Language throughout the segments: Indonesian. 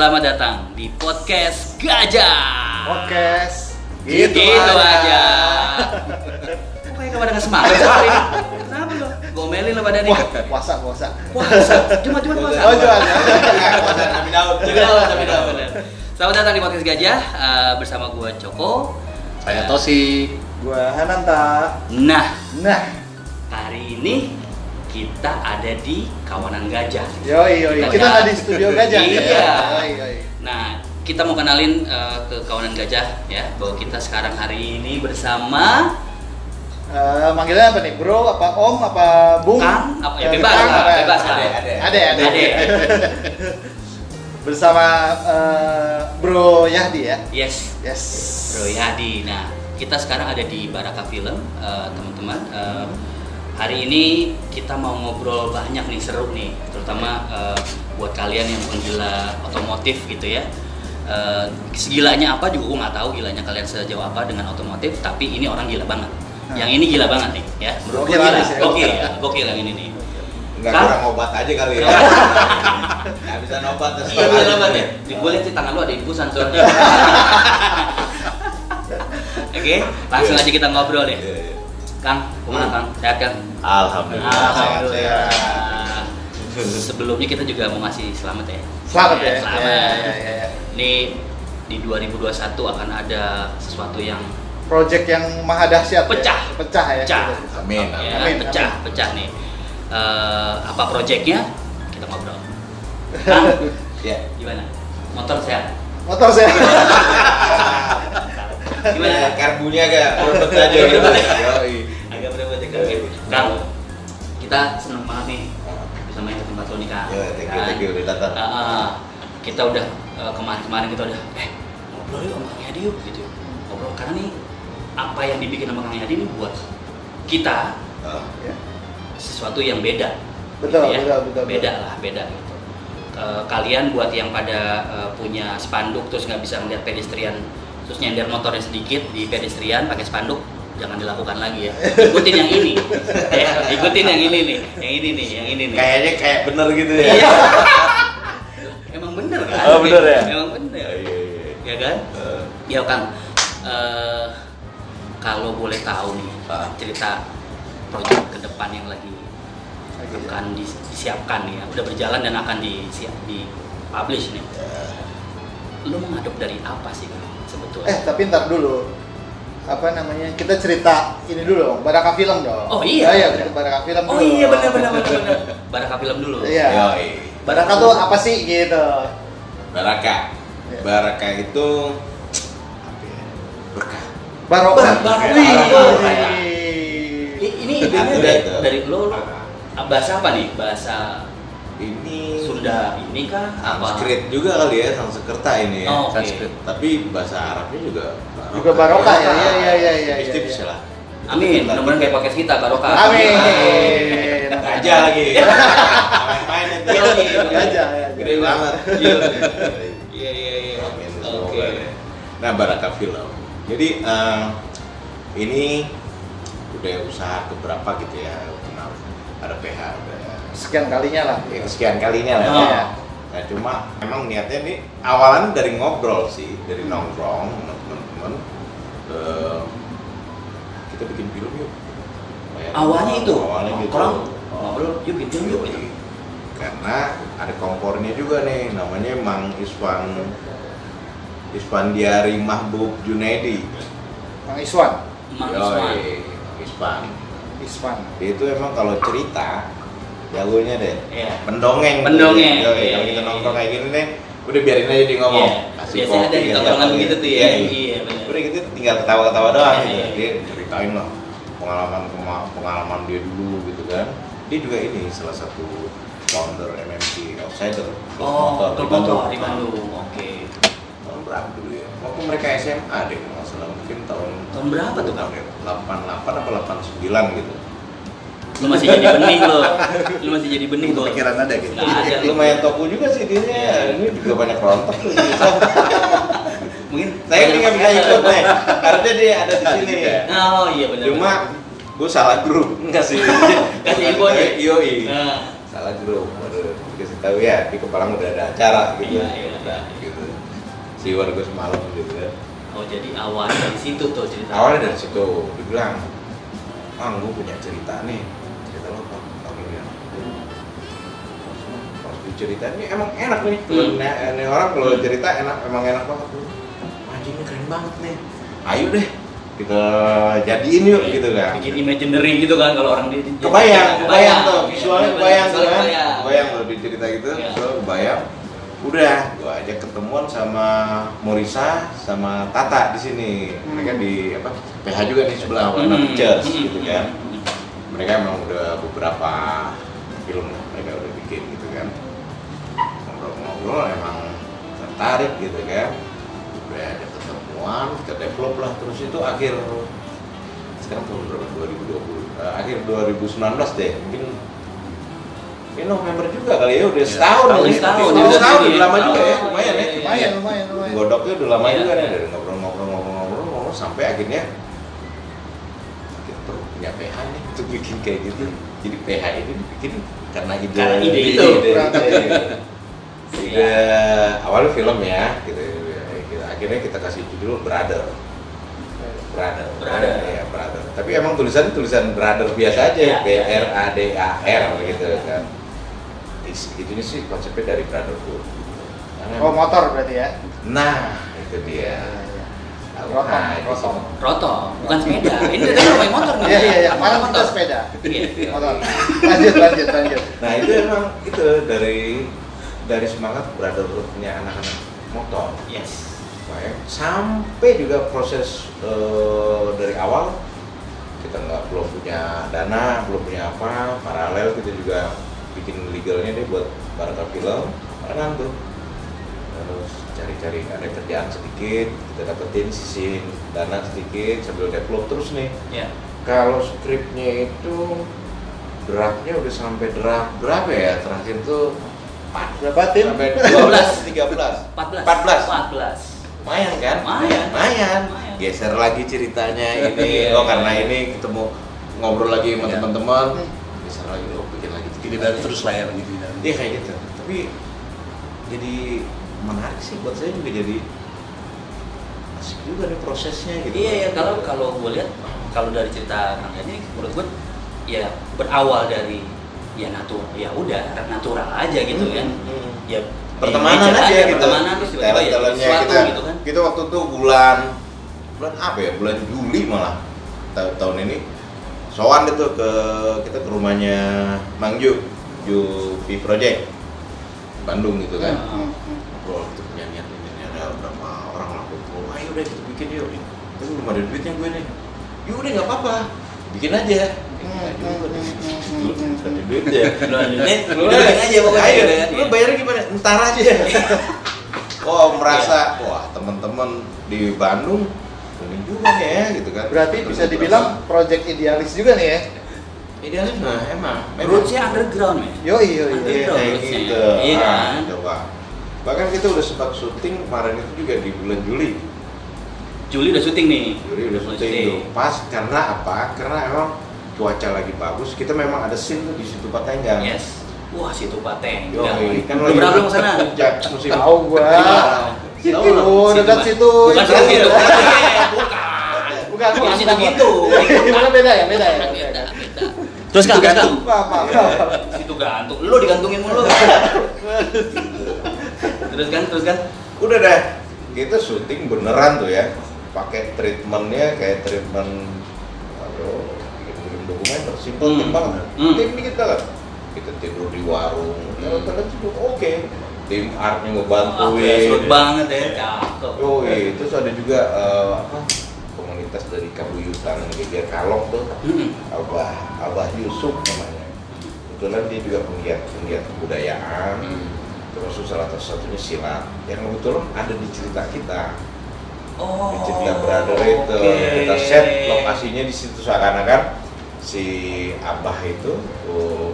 selamat datang di podcast Gajah. Podcast Gitu, aja. Kok kayak pada nggak semangat sekali? Kenapa lo? Gomelin lo pada nih. Wah, puasa, puasa. Puasa, cuma cuma puasa. Oh. Nabi Daud. Tapi Daud, tapi Daud, bener. Selamat datang di podcast Gajah eh, bersama gua Coko. Saya Tosi. Gua Hananta. Nah, Nah, hari ini kita ada di kawanan gajah. yoi yoi. Kita nggak di studio gajah. Iya. Yoi yoi. Nah, kita mau kenalin eh, ke kawanan gajah ya bahwa kita sekarang hari ini bersama Eh, manggilnya apa nih? Bro, apa Om, apa Bung? Kang, apa ya Eh, bebas Kang, lah, apa ya? bebas lah. Ade, ade. Ade, ade. Ade. Bersama eh, Bro Yahdi ya. Yes, Yes. Bro Yadi. Nah, kita sekarang ada di Baraka Film, teman-teman. Eh, hari ini kita mau ngobrol banyak nih, seru nih, terutama eh, buat kalian yang penggila otomotif gitu ya. Eh, segilanya apa juga gue nggak tahu gilanya kalian sejauh apa dengan otomotif, tapi ini orang gila banget. Nah. Yang ini gila banget nih, ya. Menurut gue Gokil gila, ya. gokil ya, gokil yang ini nih. Enggak Kang? kurang obat aja kali ya. Enggak bisa nobat terus. Iya, bisa banget ya. Gue lihat sih tangan lu ada infusan soalnya. Oke, langsung aja kita ngobrol deh. Iya, iya. Kang, ke mana Kang? Sehat kan? Alhamdulillah. sehat, sehat. Alhamdulillah. Sebelumnya kita juga mau ngasih selamat ya. Selamat ya. Selamat. Ya, ya, ya, ya. Ini di 2021 akan ada sesuatu yang Project yang maha dahsyat. ya. Pecah. Pecah ya. pecah. Amin, Ya, amin. pecah, pecah nih. Eh, apa proyeknya? Kita ngobrol. Kang, Ya. gimana? Motor sehat? Motor saya. Gimana? Karbunya agak berbet aja gitu. Kita senang banget nih bisa main ke tempat lo nih Kang Ya, thank you, Kan? thank you udah datang. Ah. kita udah eh, kemarin-kemarin kita udah eh ngobrol yuk sama Kang Yadi yuk gitu ngobrol karena nih apa yang dibikin sama Kang Yadi ini buat kita Oh, Ya. sesuatu yang beda Betul, gitu betul, betul, beda betul. lah beda gitu Eh, kalian buat yang pada eh, punya spanduk terus nggak bisa melihat pedestrian terus nyender motornya sedikit di pedestrian pakai spanduk jangan dilakukan lagi ya. Ikutin yang ini. Ya, ikutin yang ini nih. Yang ini nih yang ini nih. Kayaknya kayak bener gitu ya. Iya. emang bener kan? Oh, bener ya? emang bener. Iya, iya. ya kan? Eh, ya kang. Eh, kalau boleh tahu nih Ah. cerita proyek ke depan yang lagi akan dis- disiapkan nih ya. Udah berjalan dan akan disiap di publish nih lu mengadop dari apa sih Kang, sebetulnya? Eh, tapi ntar dulu. Apa namanya? Kita cerita ini dulu dong, Baraka Film dong. Oh, iya. Oh, iya, kita Baraka Film oh dulu. iya benar benar benar benar Baraka film dulu Iya. Yoi. Baraka tuh apa sih gitu? Baraka. Iya. Baraka itu ya? Berkah. Barokah. Bar- barokah. Ini idenya dari, itu. dari lo lo- bahasa apa nih bahasa Ini Sunda ini kah apa Sanskrit juga kali ya, Sanskerta ini ya. Oh. Sanskrit. Tapi bahasa Arabnya juga barokah. Juga barokah ya. Iya iya iya iya. Tips-tips iya. lah. Amin mudah-mudahan kayak podcast kita barokah Amin. Raja lagi. Main-main itu. Iya, iya, iya. Raja, ya. Gede banget. Iya. iya iya iya Amin, oke semoga ya. Nah, Baraka Film. Jadi eh, ini udah usaha keberapa gitu ya, kenal ada PH, ada Sekian kalinya lah. ya, kesekian kalinya lah. Oh. ya. Nah, cuma memang niatnya nih awalan dari ngobrol sih, dari nongkrong teman-teman. Eh, kita bikin film yuk. Kayak- awalnya itu Awalnya gitu. nongkrong ngobrol yuk bikin yuk gitu Yoi. Karena ada kompornya juga nih, namanya Mang Iswan Isfandiari Mahbub Junaidi. Mang Iswan. Mang Iswan Mang Iswan. Iswan. Dia itu emang kalau cerita jagonya deh. Iya. Pendongeng. Pendongeng, Yoi, iya, kalau kita iya, nongkrong iya. kayak gini nih, udah biarin aja dia ngomong. Iya. Kasih Biasanya ada kopi, di kasih tongkrongan begitu gitu. tuh ya. Iya, Iya, benar. Udah gitu tinggal ketawa-ketawa doang Iya, gitu. iya. Dia ceritain lah pengalaman pengalaman dia dulu gitu kan. Dia juga ini salah satu founder MMC Outsider oh klub motor di Bandung oke tahun berapa dulu ya? Waktu mereka SMA deh, kalau nggak salah mungkin tahun tahun berapa tuh kang 88 apa 89 gitu. Lu masih jadi benih lo lu masih jadi benih tuh Pikiran ada gitu. Nggak ada. Lumayan topu juga sih dia. Ini juga banyak rontok tuh. mungkin Saya ini nggak bisa ikut nih, karena dia ada di sini. oh iya benar Cuma gue salah grup nggak sih? Kasih infonya. Yoi. Nah. Salah bro baru dikasih tahu ya di Kepalang udah ada acara gitu Iya, iya, iya. gitu si warga semalam gitu kan Oh jadi awal dari situ tuh cerita. awalnya dari situ dibilang Mang gue punya cerita nih diceritain ini emang enak nih. Hmm. ini, ini orang kalau cerita enak emang enak banget tuh. Anjing ini keren banget nih. Ayo deh kita jadiin yuk gitu kan. Bikin imaginary gitu kan kalau orang di, di- kebayang kebayang tuh. Iya, visualnya bener, kebayang tuh visualnya kan? Kebayang. tuh di cerita gitu Iya. visual kebayang. Udah gua ajak ketemuan sama Morisa sama Tata di sini. Mereka di apa PH juga nih sebelah Warna Hmm, Pictures hmm, gitu hmm, kan. Hmm. mereka emang udah beberapa film mereka udah bikin gitu kan ngobrol-ngobrol emang tertarik gitu kan. Udah ada ketemuan kita develop lah terus itu akhir sekarang tahun berapa? 2020 Eh, akhir 2019 deh. Mungkin ini November juga kali ya udah setahun setahun, setahun, udah udah setahun jadi. udah lama juga ya. Lumayan ya iya, iya. lumayan. lumayan lumayan. Godoknya udah lama Iya, juga nih iya. dari ngobrol-ngobrol-ngobrol-ngobrol ngobrol sampai akhirnya perlu punya PH nih untuk bikin kayak gitu. Jadi PH ini dibikin karena ide. Karena ide itu. Ide, ide awalnya film ya gitu Kita- akhirnya kita kasih judul Brother Brother Brother. ya Brother tapi emang tulisannya tulisan Brother biasa aja Iya, B R A D A R gitu kan Is- itunya sih konsepnya dari Brotherhood Karena- oh motor berarti ya Nah, itu dia. Rotong, Nah, itu rotong. sih. Roto, bukan sepeda. Ini kita ngomongin motor nih. iya iya iya Motor, malam kita motor. sepeda Iya. motor lanjut lanjut lanjut Nah, itu emang itu dari dari semangat brotherhoodnya anak-anak motor. Yes. Baik. Sampai juga proses eh, dari awal kita nggak belum punya dana, belum punya apa, paralel kita juga bikin legalnya deh buat Baraka Film, barengan tuh. Terus cari-cari ada kerjaan sedikit, kita dapetin sisihin dana sedikit sambil develop terus nih. Ya. Kalau skripnya itu draftnya udah sampai draft berapa ya terakhir tuh berapa tim sampai 12 13 14. 14. 14. lumayan kan Lumayan. lumayan geser lagi ceritanya ini Iya, oh karena iya. ini ketemu ngobrol lagi sama Iya. teman-teman geser lagi oh bikin lagi Jadi baru terus layar gitu. dan- Iya kayak gitu tapi jadi menarik sih buat saya juga jadi asik juga nih prosesnya gitu Iya ya kalau kalau gue lihat kalau dari cerita Kang ini menurut gue ya berawal dari ya natural ya udah natural aja gitu kan. Hmm. Ya pertemanan nature aja, gitu. pertemanan terus tiba-tiba ya sesuatu kita gitu kan. kita waktu itu bulan bulan apa ya? Bulan Juli malah ta- tahun ini. Sowan itu ke kita ke rumahnya Mang Ju Ju V Project Bandung gitu kan. Hmm. ngobrol gitu punya niat ini ada berapa orang lah kumpul ayo deh kita bikin yuk. Tapi belum ada duitnya gue nih. Yuk udah nggak apa-apa. Bikin aja lu Udah, bikin aja pokoknya lu bayarnya gimana? Ntar aja. oh merasa, wah teman-teman di Bandung ini juga ya gitu kan. berarti bisa dibilang project idealis juga nih ya idealis nah emang. Rootsnya underground ya. yoi yoi Nanti Iya, Underground kayak rootsnya. gitu. Iya Ah, kan? coba. Bahkan kita udah sempat syuting kemarin itu juga di bulan Juli. Juli udah syuting nih. Juli udah syuting tuh. Pas karena apa? Karena emang cuaca lagi bagus. Kita memang ada scene tuh di situ Patenggang. Yes. Wah, situ Pateng. Yo, Udah. kan pernah belum ke sana. puncak musim. tahu gua situ Tahu nggak? dekat Situ, Bukan itu. situ gitu. bukan Bukan bukan situ gitu. gimana beda ya beda ya Beda. Terus kan, maaf, maaf. Situ gantung. Lu digantungin mulu. terus kan, terus kan. udah dah kita syuting beneran tuh ya pakai treatmentnya kayak treatment aduh dokumenter simpel Hmm. banget Hmm. tim dikit banget kita tidur di warung terus tidur oke tim artnya ngebantuin Surut banget ya, cakep. oh iya terus ada juga eh, apa komunitas dari Kabuyutan Geger Kalong tuh Hmm. Abah Abah Yusuf namanya kebetulan dia juga penggiat penggiat kebudayaan Hmm. terus salah satunya silat yang kebetulan ada di cerita kita Oh. di cerita brother itu oke. kita set lokasinya di situ seakan-akan si abah itu oh,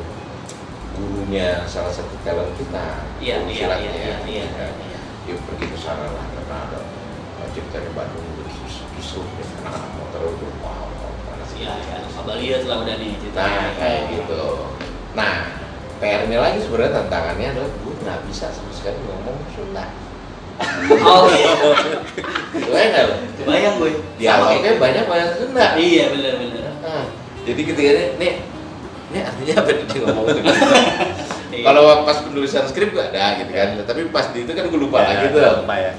gurunya salah satu talent kita Iya, guru iya, silatnya. iya, iya, iya, Ya, iya. yuk pergi ke sana lah karena ada cerita di Bandung terus justru ya, anak-anak motor itu wow panas Iya, ya. Abah lihat lah udah nih cerita. Nah, kayak gitu. Nah, PR-nya lagi sebenarnya tantangannya adalah gue nggak bisa sama sekali ngomong Sunda. Oh, iya. Kebayang nggak lo? Bayang gue. Dialognya banyak bahasa Sunda. Iya, benar benar. Jadi ketika ini, nih, ini artinya apa nih dia ngomong gitu. Iya. Kalau pas penulisan skrip gak ada gitu kan, tapi pas di itu kan gue lupa lagi tuh. Lupa ya.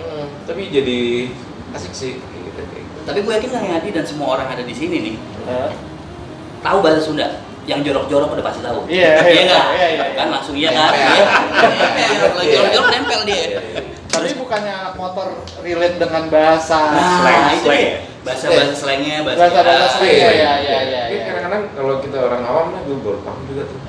Hmm, tapi jadi asik sih. Gitu, gitu. Tapi gue yakin Kang Yadi dan semua orang ada di sini nih tahu bahasa Sunda. Yang jorok-jorok udah pasti tahu. Iya, iya, iya nggak? iya, iya, iya. Kan langsung iya kan? Iya. Jorok-jorok nempel dia. Iya, iya. Tapi bukannya anak motor relate dengan bahasa Nah, slang, itu slang. Bahasa-bahasa slangnya, bahasa Bahasa-bahasa slang, Iya, iya, iya, iya, iya, Tapi iya. kadang-kadang kalau kita orang awam lah gue baru paham juga tuh.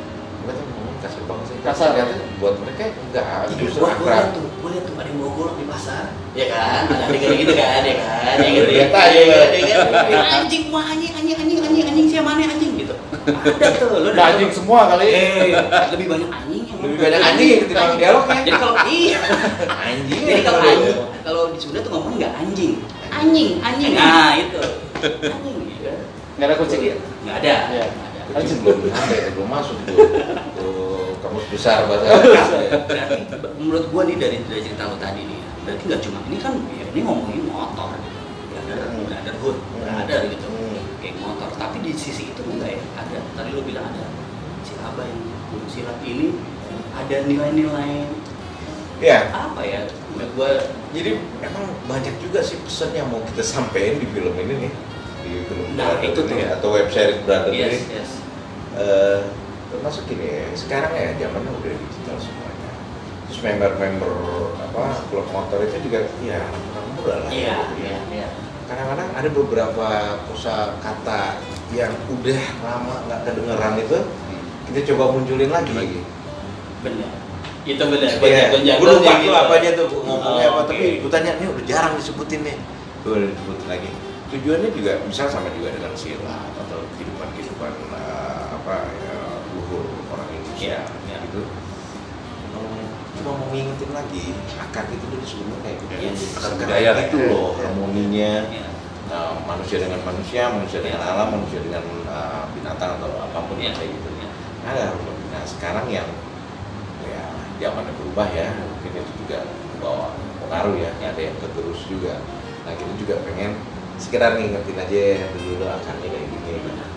Gue tuh ngomong kasar banget sih. Kasar. Ternyata buat mereka enggak justru gua, gua liat akrab. tuh, gua liat tuh ada yang bawa golok di pasar, ya kan? Ada adegan gitu kan, ya kan? Ya gitu, Lihat ya aja, kan? Ya? Anjing, wah anjing, anjing, anjing, anjing, anjing, siapa mana anjing gitu. Ada tuh, lu Udah anjing semua kali. Eh, lebih banyak anjing yang Lebih banyak anjing ketimbang dialognya. Jadi kalau iya, Anjing. jadi kalau anjing, kalau di Sunda tuh ngomong nggak anjing, anjing, anjing. Nah itu, anjing, gitu. Nggak ada kucing ya? Nggak ada. Iya. nggak ada. Kucing belum sampai, belum masuk tuh. Kamus besar bahasa. Berarti menurut gua nih dari dari cerita lo tadi nih, berarti nggak cuma ini kan, ya ini ngomongin motor, brother, Hmm. brotherhood, Hmm. brother gitu, Hmm. geng motor. Tapi di sisi itu enggak ya, ada. Tadi lo bilang ada si Abah yang silat ini ada nilai-nilai Ya, apa ya? Gua jadi emang banyak juga sih pesan yang mau kita sampaikan di film ini nih. Di film Nah, Brother itu ini, tuh. atau web series Brother yes, ini. yes. Eh, termasuk gini ya, sekarang ya zamannya udah digital semuanya. Terus member-member apa klub motor itu juga ya muda lah. Iya, ya. iya, iya. Kadang-kadang ada beberapa kosa kata yang udah lama nggak kedengeran itu kita coba munculin lagi. Benar. Itu benar. Iya, Gua jago-jago gue lupa gitu. tuh apa aja tuh ngomongnya Oh, apa, oke. tapi gue tanya nih udah jarang disebutin nih. Gue udah disebutin lagi. Tujuannya juga misal sama juga dengan silat atau kehidupan kehidupan apa ya, luhur orang Indonesia Iya, iya. gitu. Cuma mau ngingetin lagi akar itu dulu sebelumnya kayak gitu. Yes. Akar Budaya itu loh harmoninya. Iya. Nah, manusia dengan manusia, manusia dengan Iya. alam, manusia dengan uh, binatang atau apa pun Iya. kayak gitu. Iya. Ada harmoni. Nah sekarang yang ya zamannya berubah ya, mungkin itu juga bawa pengaruh ya. Ada yang keterus juga. Nah kita juga pengen sekedar ngingetin aja dulu dulu akarnya kayak gini.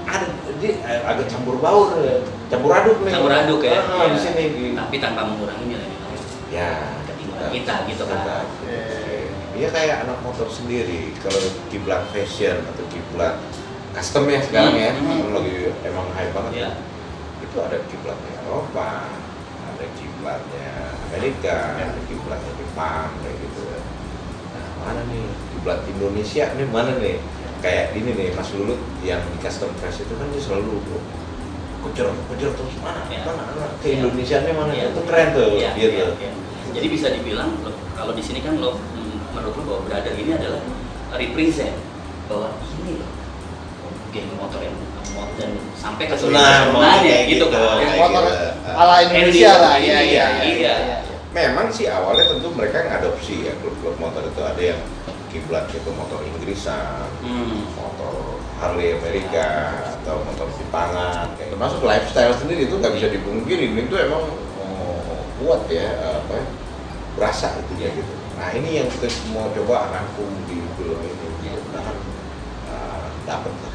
Ada dia eh, agak campur baur, ya. campur aduk nih. Campur aduk ya. Ah, Iya. di sini di Tapi tanpa mengurangi nilai-nilai ya ketinggalan kita gitu kan. kita. Dia kayak anak motor sendiri. Kalau kiblat fashion atau kiblat custom ya sekarang Hmm, ya, hmm. lagi emang high banget. Iya. Itu ada kiblatnya Eropa, kiblatnya Amerika, ada kiblatnya Jepang kayak gitu. Nah, mana nih kiblat Indonesia nih mana nih? Kayak ini nih Mas Lulut yang di custom fresh itu kan dia selalu kucer kucer terus mana Iya. mana mana ke Iya. Indonesia nih mana Iya. itu keren tuh Iya, gitu. iya, iya. Jadi bisa dibilang kalau di sini kan lo mm, menurut lo bahwa brother ini adalah represent bahwa ini loh geng motor yang modern sampai ke seluruh Nah, mau mana kayak gitu gitu. kan. Yang motor gitu. ala Indonesia lah, iya iya Iya. Memang sih awalnya tentu mereka ngadopsi ya klub-klub motor itu ada yang kiblat itu motor Inggrisan, Hmm. motor Harley Amerika atau motor Jepangan, kayak termasuk lifestyle sendiri itu nggak bisa dipungkiri itu emang oh, kuat ya apa ya, berasa itu ya gitu. Nah ini yang kita mau coba rangkum di film ini, Iya. mudah-mudahan uh, dapat lah.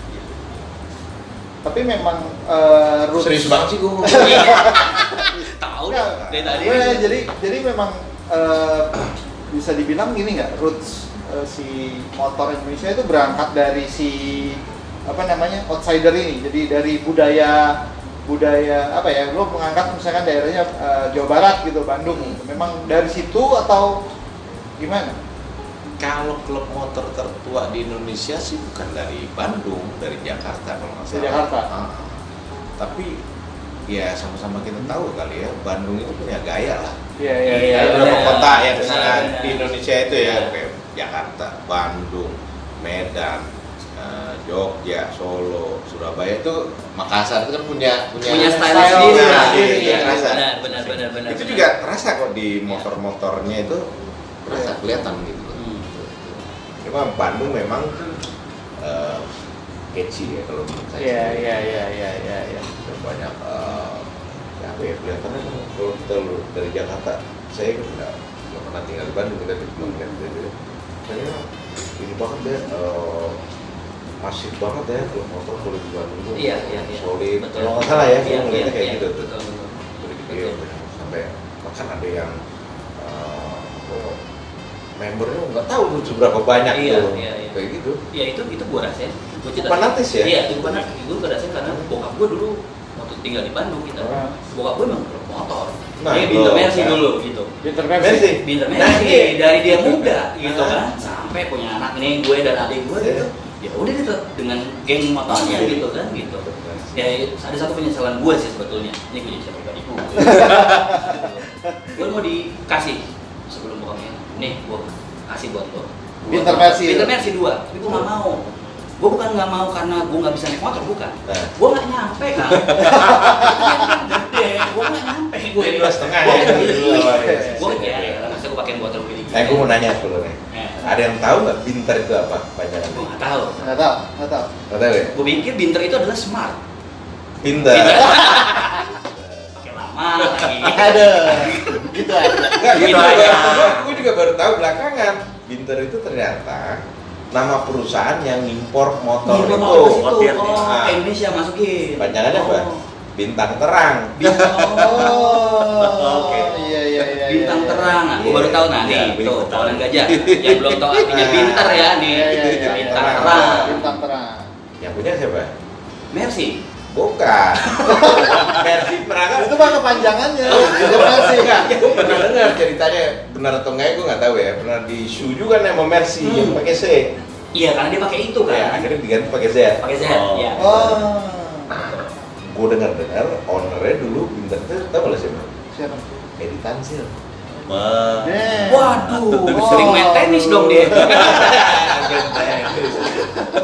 Tapi memang eh, roots- Serius banget sih gue. Tahu deh dari tadi. gue jadi jadi memang eh, bisa dibilang gini nggak roots eh, si motor Indonesia itu berangkat dari si apa namanya outsider ini. Jadi dari budaya budaya apa ya lo mengangkat misalkan daerahnya eh, Jawa Barat gitu Bandung. Memang dari situ atau gimana Kalau klub motor tertua di Indonesia sih bukan dari Bandung, dari Jakarta kalau nggak Dari salah. Jakarta. Ah. Tapi ya sama-sama kita tahu kali ya, Bandung itu punya gaya lah. Iya iya Iya, Ada beberapa benar. kota yang Benar, sangat benar. di Indonesia itu ya, Iya. kayak Jakarta, Bandung, Medan, eh, Jogja, Solo, Surabaya itu Makassar itu kan punya punya, punya style sendiri. sendiri, lah. iya, Iya, terasa. benar, benar, benar, benar. itu benar. juga terasa kok di motor-motornya itu terasa kelihatan gitu. Hmm. Cuma Bandung memang eh, catchy ya kalau menurut saya. iya iya iya iya iya iya Ada banyak eh, apa ya kelihatannya kan kalau kita dari Jakarta saya kan nggak nggak pernah tinggal di Bandung kita cuma ngeliat dari kayaknya ini banget ya eh, masif banget ya kalau motor kalau di Bandung tuh Iya, iya, iya. solid Betul. kalau nggak salah ya Iya, saya ngeliatnya iya, kayak iya. gitu Betul, betul. Iya, sampai bahkan ada yang eh, oh, membernya nggak tahu tuh seberapa banyak Iya, tuh iya, iya. kayak gitu Ya itu itu gua rasain. Gua cerita. Fanatis ya? Iya, itu fanatis. Gua ngerasain karena bokap gua dulu waktu tinggal di Bandung kita. Ah. Bokap gua memang klub motor. Nah, Dia binter Mercy kan. dulu gitu. Pinter Mercy. Mercy. Binter Nah, Mercy iya. dari dia muda gitu Ah. kan sampai punya anak nih gue dan adik gue Iya. gitu. Ya udah gitu dengan geng motornya Iya. gitu kan gitu. Ya ada satu penyesalan gue sih sebetulnya. Ini gue jadi pribadi gue. gue mau dikasih sebelum bokapnya. Nih gue kasih buat lo. Pinter Mercy. Pinter Mercy dua. Tapi gue nggak mau. Gue bukan nggak mau karena gue nggak bisa naik motor bukan. Nah. Gue nggak nyampe kan. Gede. Gue nggak nyampe. Gue Dua setengah Gue ya? beli. Dua, iya. Gue ya, masa gue pakai buat lebih Eh, gue mau nanya dulu nih. Eh. Ada yang tahu nggak binter itu apa panjangan? Gue nggak tahu. Nggak tahu, nggak tahu. Nggak tahu ya? Gue pikir binter itu adalah smart. Binter. Lama lagi. Ada. Gitu aja. Enggak gitu. Gitu aja. Gue juga baru tahu belakangan. Binter itu ternyata nama perusahaan yang impor motor Impor itu. motor situ. Motir. Oh, Nah. Indonesia masukin. Panjangannya apa? Oh. Bintang terang. Bintang, Oh, Oke. iya iya iya. bintang iya. terang. Gue Iya. baru tahu nah Iya, nih, baru tuh tahu. kawanan gajah. Yang belum tahu artinya binter ya nih. Iya, iya, iya. Bintang Terang. terang. Bintang terang. Yang punya siapa? Mercy. Bukan. Mercy pernah kan? Itu mah kepanjangannya. Pinter Mercy. Enggak, gue pernah dengar ceritanya benar atau enggak gue nggak tahu ya. Pernah di shoe juga nih sama Mercy Hmm. yang pakai C. Iya, karena dia pakai itu Ya, kan. akhirnya diganti pakai Z. Pakai Z. Oh. Iya. Oh. Gue dengar-dengar ownernya dulu binter itu tahu nggak siapa? Siapa? Edi Tansil. Wah. Waduh, Oh. sering main tenis dong dia.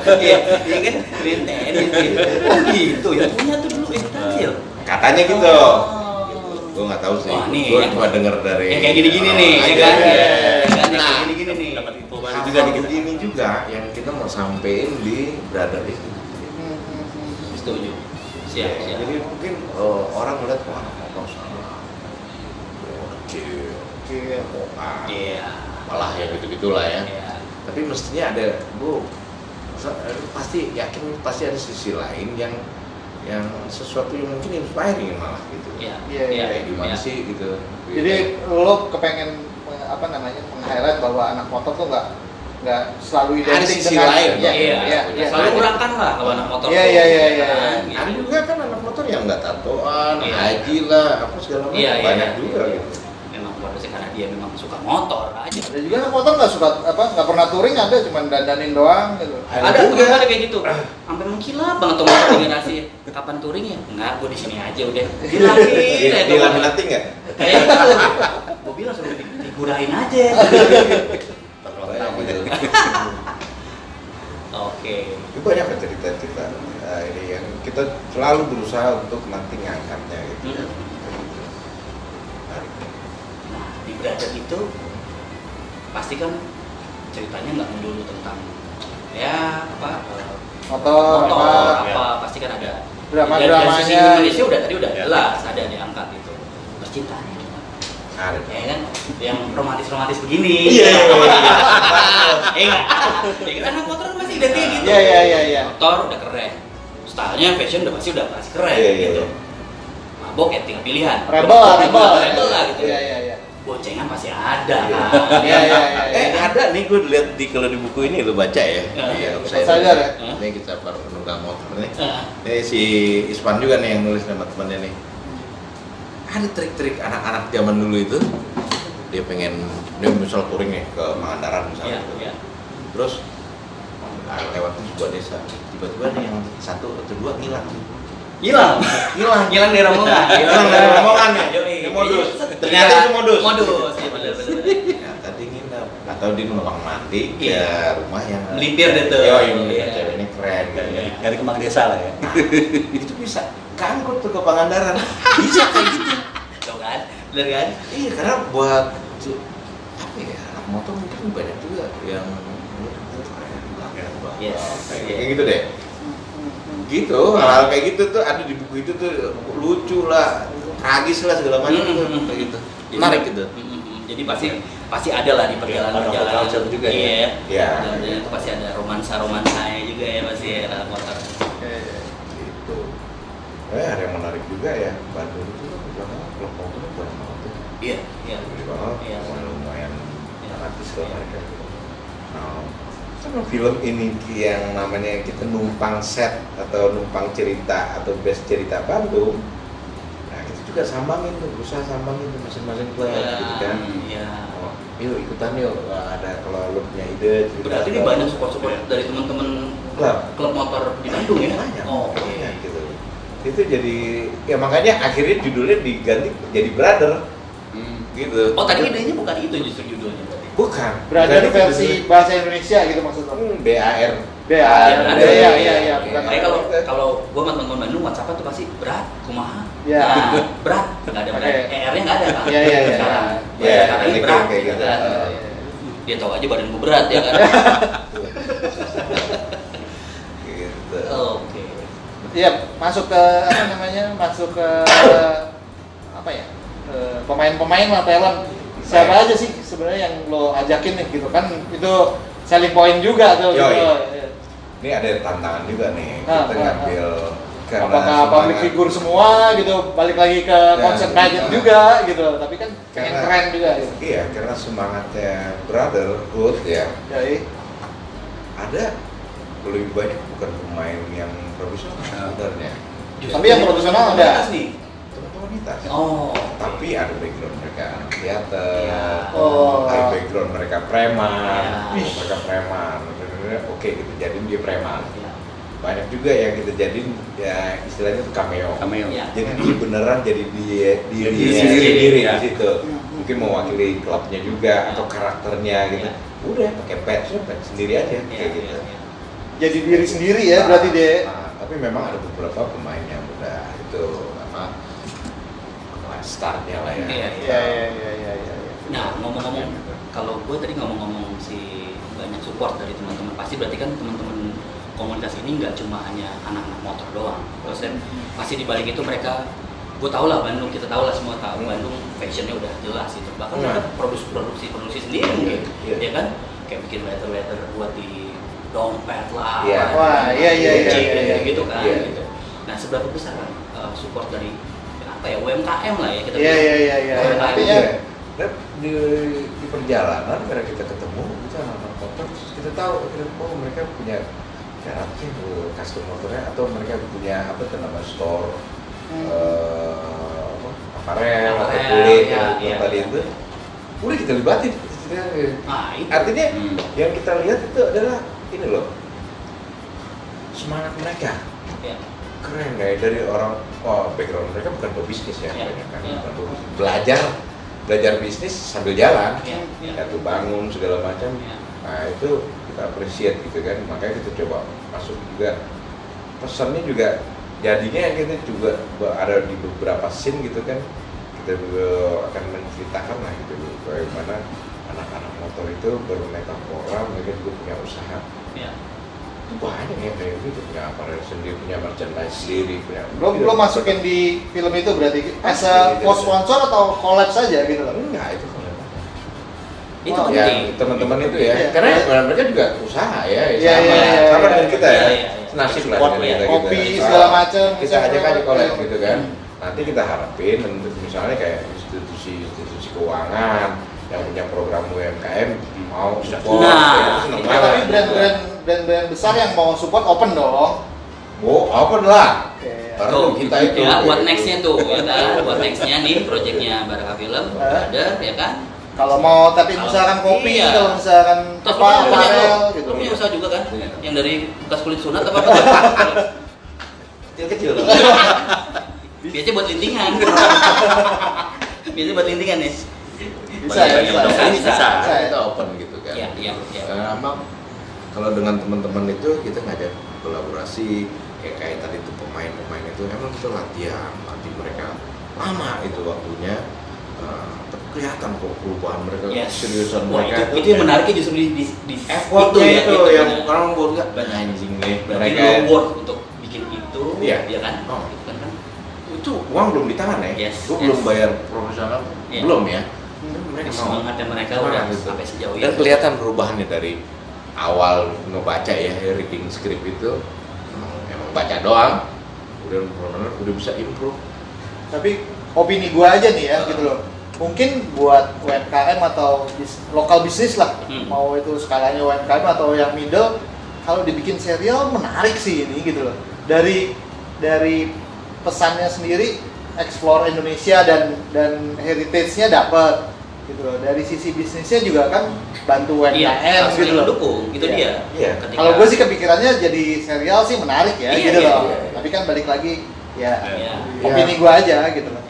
Iya, iya kan main tenis. Oh gitu ya, punya tuh dulu eh Tansil. Katanya gitu. Oh. Gue nggak tahu sih. Wah, nih, gue yang- cuma dengar dari. Yang kayak gini-gini nih, ya kan? Ya, Iya. ya kan? Yang Nah, kayak gini-gini nih. Dapat info baru juga kita. begini juga yang kita mau sampein di brother itu. Hmm, hmm, hmm. Setuju. Siap, Ya, siap. Jadi mungkin eh, orang melihat wah motor sama. Oke, Oke. ah, Iya. malah ya gitu gitulah ya. Iya. Tapi mestinya ada bu eh, pasti yakin pasti ada sisi lain yang yang sesuatu yang mungkin inspiring malah gitu. Iya. Iya, iya. Kayak gimana Iya. sih gitu. Jadi lo kepengen apa namanya meng-highlight bahwa anak motor tuh nggak nggak selalu Ada identik sisi dengan lain, Iya, Iya, iya, iya. Selalu kurangkan lah kalau anak motor. Iya, iya, iya, iya, kan, iya. Ada juga kan anak motor yang nggak tatoan, Iya. haji lah, apa segala macam Iya, iya, banyak iya. juga gitu. Dia memang suka motor aja. Ada juga motor nggak suka apa nggak pernah touring ada cuma dandanin doang gitu. Ada Ada ada kayak gitu. Sampai mengkilap banget tuh motor generasi. Kapan touring ya? Enggak, gue di sini aja udah. Dilamin Iya, ya di laminating nggak? Kayak gitu. Gue bilang suruh di- digurain aja. Gitu. Oke. Itu banyak kan cerita-cerita eh, ini yang kita selalu berusaha untuk nanti ngangkatnya gitu. ya. Hmm. Gitu. Menarik. Brother itu pasti kan ceritanya nggak melulu tentang ya apa eh, Motor, motor apa apa pasti kan ada Drama-dramanya. Dari sisi Indonesia udah tadi udah Ya. jelas ada diangkat itu percintaannya gimana? Ada. ya kan yang romantis romantis begini Iya, iya, iya. enggak ya kan anak motor kan masih identik gitu Iya iya iya iya. motor udah keren stylenya fashion udah pasti udah pasti keren Iya, iya, gitu iya. mabok ya tinggal pilihan Rebel lah, rebel. rebel lah gitu Iya iya iya. Boncengan pasti ada Iya. kan Iya iya iya. Eh ada nih gue lihat di kalau di buku ini lu baca ya. Ya. Iya, Outsider ya? Ini kita para penunggang motor nih. Ini si Ispan juga nih yang nulis nama temannya nih. Ada trik-trik anak-anak zaman dulu itu. Dia pengen dia misal touring nih ke Pangandaran iya misalnya. iya Terus ah, lewat sebuah desa. Tiba-tiba nih yang satu atau dua ngilang. hilang Hilang. hilang dari rombongan Hilang dari rombongan nih. Modus. Iya. Ternyata itu modus. modus iya benar benar Ya, tadi nginep. Atau dia numpang mandi ke Iya. rumah yang Melipir deh tuh. Yo, ini Iya. cewek ini keren. gitu ya. Dari, kembang desa lah ya. itu bisa keangkut tuh ke Pangandaran bisa kayak gitu Tuh kan benar kan iya karena buat apa ya anak motor mungkin banyak juga yang. Yes. kayak Iya. kayak gitu deh gitu hal-hal kayak gitu tuh ada di buku itu tuh lucu lah tragis lah segala macam Mm, gitu, mm, mm, kayak gitu. Jadi- Menarik gitu. Mm, mm, mm. Jadi pasti pasti ada lah di perjalanan Ada perjalanan juga ya. Iya. Iya. Ada, ada, itu pasti ada romansa romansanya juga ya pasti ya dalam motor. Gitu. Eh ada yang menarik juga ya Bandung itu kan udah klub motor itu banyak banget tuh. Iya, iya. Banget, Iya. lumayan lumayan Iya. fanatis lah mereka. Nah, film ini yang namanya kita numpang set atau numpang cerita atau best cerita Bandung. Nah kita juga sambangin tuh, berusaha sambangin tuh masing-masing klub Iya. gitu kan. Iya. Oh, yuk ikutan yuk, Wah, ada kalau lu punya ide cerita Berarti ini banyak support-support dari teman-teman Klub. klub motor di Bandung ya? banyak Oh, oke. banyak gitu itu jadi ya makanya akhirnya judulnya diganti jadi brother Hmm. gitu Oh tadi idenya bukan itu justru judulnya berarti. bukan Brother itu versi bahasa Indonesia gitu maksudnya. hmm, BAR BAR. Iya, Iya iya iya iya bukan. Makanya kalau kalau gua sama teman-teman Bandung WhatsApp tuh pasti berat, kumaha. Iya. Nah, berat, nggak ada berat. ER-nya nggak ada kan? Iya, iya, iya. Sekarang. Iya, sekarang ini berat. kayak gitu. kan. Iya, iya. Dia tahu aja badan gua berat ya kan. gitu Oke. Iya, masuk ke apa namanya? Masuk ke apa ya? eh, Pemain-pemain lah talent. Siapa aja sih sebenarnya yang lo ajakin nih gitu kan? Itu selling point juga tuh. Yoi. gitu. Ini ada tantangan juga nih Nah, kita nah, ngambil karena Apakah public figure semua gitu? Balik lagi ke Dan- konsep budget nah. juga gitu. Tapi kan pengen keren juga gitu. iya karena semangatnya brotherhood ya Jadi ada lebih banyak bukan pemain yang profesional sebenarnya Justru Tapi yang profesional ada. nih. Oh. tapi ada background mereka anak teater, Iya. Oh. ada background mereka preman, mereka preman, oke kita jadiin dia preman. Iya. Banyak juga yang kita jadiin ya istilahnya itu cameo. Cameo. Iya. Jadi dia beneran jadi dia diri Diri sendiri, sendiri, diri ya. di situ. Hmm. Mungkin mewakili klubnya juga Iya. atau karakternya gitu. Iya. Udah pakai patch patch sendiri aja Iya, kayak gitu. iya. jadi diri sendiri ya Nah, berarti deh. nah, tapi memang ada beberapa pemain yang udah itu apa startnya lah ya. Iya, Iya iya iya iya iya. Nah, ngomong-ngomong, kalau gue tadi ngomong-ngomong si support dari teman-teman, pasti berarti kan teman-teman komunitas ini nggak cuma hanya anak-anak motor doang. Terus kan pasti di balik itu mereka, gue tau lah Bandung, kita tahu lah semua tahu Hmm. Bandung fashionnya udah jelas itu. Bahkan Nah. mereka produksi produksi produksi sendiri mungkin, Iya. ya kan? Kayak bikin letter-letter buat di dompet lah, Iya. Wah, iya, iya, iya, iya, iya. gitu kan. Iya. Gitu. Nah, seberapa besar kan uh, support dari apa ya UMKM lah ya kita Iya iya iya iya. UMKM. Artinya di, di perjalanan karena kita ketemu kita tahu kita, oh mereka punya karakter tuh custom motornya atau mereka punya apa tuh nama store Hmm. eh, apa, aparel atau kulit iya, yang iya, tadi iya. itu udah kita libatin Nah, itu. artinya Hmm. yang kita lihat itu adalah ini loh semangat mereka Ya. keren deh dari orang oh background mereka bukan pebisnis ya, Ya, kan ya. belajar belajar bisnis sambil jalan Ya, ya. jatuh bangun segala macam Ya. Nah itu kita appreciate gitu kan. Makanya kita coba masuk juga. Pesannya juga jadinya kita juga ada di beberapa scene gitu kan. Kita juga akan menceritakan lah gitu bagaimana anak-anak motor itu bermetafora mereka juga punya usaha. Ya. itu banyak ya kayak gitu punya aparel sendiri punya merchandise sendiri punya belum belum masukin di film itu berarti? As a Gitu. post sponsor atau collab saja gitu? Loh. enggak itu kalau Itu Wow. ya penting. teman-teman itu ya Iya. karena mereka juga usaha ya Iya, sama iya, iya, sama iya. dengan kita ya Iya, iya, iya. nasib lah dengan ya. kita Kopi gitu. segala macam. kita ajak aja collab gitu kan Hmm. nanti kita harapin untuk misalnya kayak institusi-institusi keuangan yang punya program UMKM mau support Nah, ya, Ya, banget tapi brand-brand brand-brand besar yang mau support open dong. oh open lah. Karena Tuh, kita itu ya, buat nextnya tuh, ya kan? Buat nextnya nih, projectnya Baraka Film, ada, ya kan? Kalau mau tapi Kalau- misalkan kopi, iya. kalau misalkan Terus apa lu punya aparel tuh, gitu. punya usaha juga kan? Punya. Yang dari bekas kulit sunat apa apa? kecil-kecil Biasanya buat lintingan. Biasanya buat lintingan nih. Bisa ya, bisa. Bisa, bisa. Bisa ya. kita open gitu kan Iya, iya, iya. Emang kalau dengan teman-teman itu kita ngajak kolaborasi kayak kayak tadi tuh pemain-pemain itu emang kita latihan latih mereka lama itu waktunya tapi kelihatan kok perubahan mereka Yes. seriusan Wah, mereka itu, itu yang menariknya justru di, di, di effortnya itu, gitu, yang ya. orang buat nggak anjing nih Berarti mereka worth untuk bikin itu, Iya. ya kan? Oh. Itu kan kan itu uang belum di tangan ya Yes, gue yes. belum bayar profesional Iya. belum ya mereka semangatnya mereka udah gitu. sampai sejauh dan itu kelihatan perubahannya dari awal ngebaca ya reading script itu emang, emang baca doang udah benar-benar udah bisa improve Tapi opini gua aja nih ya gitu loh. Mungkin buat UMKM atau bis- lokal bisnis lah, Hmm. mau itu skalanya UMKM atau yang middle, kalau dibikin serial menarik sih ini gitu loh. Dari dari pesannya sendiri, explore Indonesia dan dan heritage-nya dapat gitu loh. Dari sisi bisnisnya juga kan bantu UMKM iya gitu loh. mendukung itu Iya. dia Iya. Ketika- Kalau gue sih kepikirannya jadi serial sih menarik ya Iya, gitu iya, loh. iya, iya. Tapi kan balik lagi ya Iya. opini gua aja gitu loh.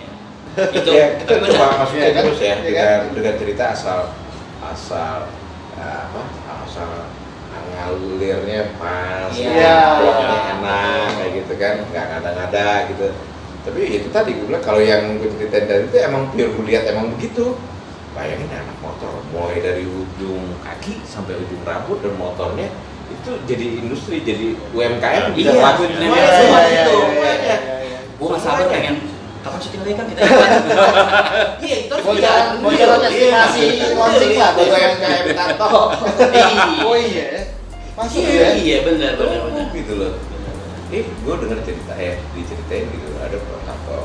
Itu ya, kita coba masukin Iya kan? terus ya Iya dengan kan? dengan cerita asal asal eh, apa asal ngalirnya pas Iya. plotnya enak kayak gitu kan nggak ngada-ngada gitu tapi itu tadi gue bilang kalau yang gue ceritain dari itu emang pure gue lihat emang begitu bayangin anak motor mulai dari ujung kaki sampai ujung rambut dan motornya itu jadi industri jadi UMKM bisa Iya, ngelakuin iya, semuanya iya, semua iya, itu iya, iya, iya. gue nggak sabar pengen kapan syuting lagi kan kita iya itu harus Bocoran kita- bocoran iya, estimasi iya, launching lah iya, buat iya. Tato. Iya. Oh iya, ya. masuk iya ya. iya benar benar benar gitu loh eh gue denger cerita ya diceritain gitu ada eh, apa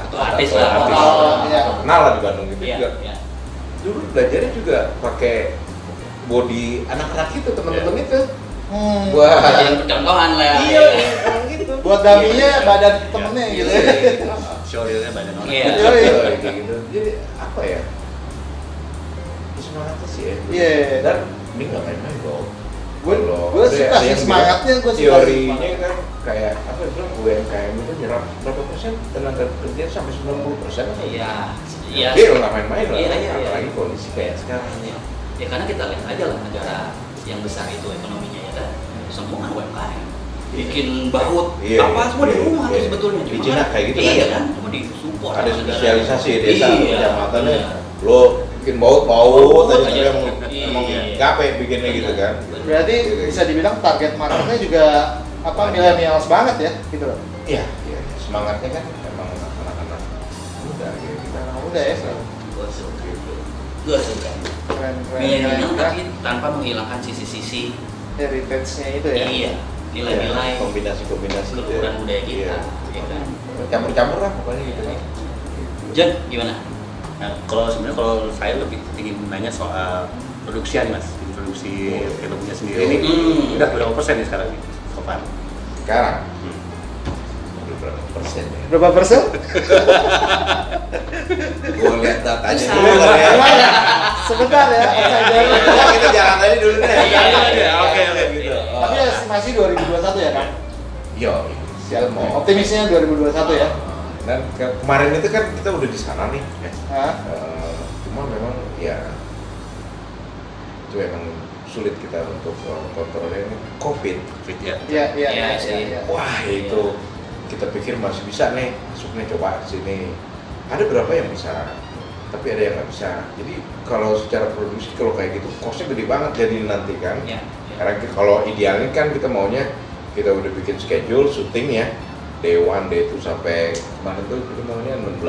Tato artis lah. artis Oh, iya. kenal lah di Bandung gitu iya juga iya dulu belajarnya juga pakai body anak-anak itu teman-teman itu Hmm. Wah. jadi percontohan lah ya iya gitu Buat daminya badan temennya gitu. Iya. Showreelnya badan orang. Iya. Iya, iya. gitu jadi apa ya Ya, semangatnya sih ya Iya. dan ini nggak main-main loh Gue gue suka sih semangatnya gue suka. teorinya sih kan kayak apa ya bilang UMKM itu nyerap berapa persen tenaga kerja sampai 90 persen iya iya Dia nggak main-main lah, Iya, iya, iya. apalagi kondisi kayak sekarang. Iya. ya karena kita lihat aja lah negara yang besar itu ekonominya ya kan semua kan UMKM bikin baut Iya, apa semua di iya, rumah tuh iya. sebetulnya Di Cuma Cina kan- kayak gitu kan? iya kan cuma di support Ada spesialisasi desa Iya. kecamatannya. Iya. Lo bikin baut baut Baut aja aja. dia emang Iya. emang gape bikinnya gitu kan. Berarti Gitu. bisa dibilang target marketnya juga apa milenials banget ya gitu loh. Iya, iya. Semangatnya kan emang anak-anak muda gitu. kita. Anak muda ya. Gua suka. Gitu. Milenial tapi tanpa menghilangkan sisi-sisi heritage-nya itu ya. iya nilai-nilai Iya, kombinasi-kombinasi ya. budaya kita Iya. ya kan? Campur-campur lah pokoknya gitu kan. Jan gimana Nah, kalau sebenarnya kalau saya lebih ingin nanya soal produksian mas, produksi filmnya sendiri ini Hmm. udah berapa persen nih sekarang so far? Sekarang berapa persen ya? Berapa persen? Gue lihat datanya Bisa. dulu kali ya. Gimana? Sebentar ya, outsider. Ya, kita jalan tadi dulu deh. Iya, iya, iya. Oke, oke gitu. Tapi estimasi 2021 ya kan? Yo, kita mau Optimisnya 2021 ya. Dan ke- kemarin itu kan kita udah di sana nih. ya. Hah? Eh, cuma memang ya itu emang sulit kita untuk eh, kontrolnya ini COVID. Fit ya. Iya, iya, Iya, iya, iya. Wah itu kita pikir masih bisa nih masuk nih coba sini. Ada berapa yang bisa, tapi ada yang nggak bisa. Jadi kalau secara produksi kalau kayak gitu costnya gede banget jadi nanti kan. ya, ya. Karena kalau idealnya kan kita maunya kita udah bikin schedule syuting ya day one, day two sampai kemarin tuh kita maunya 16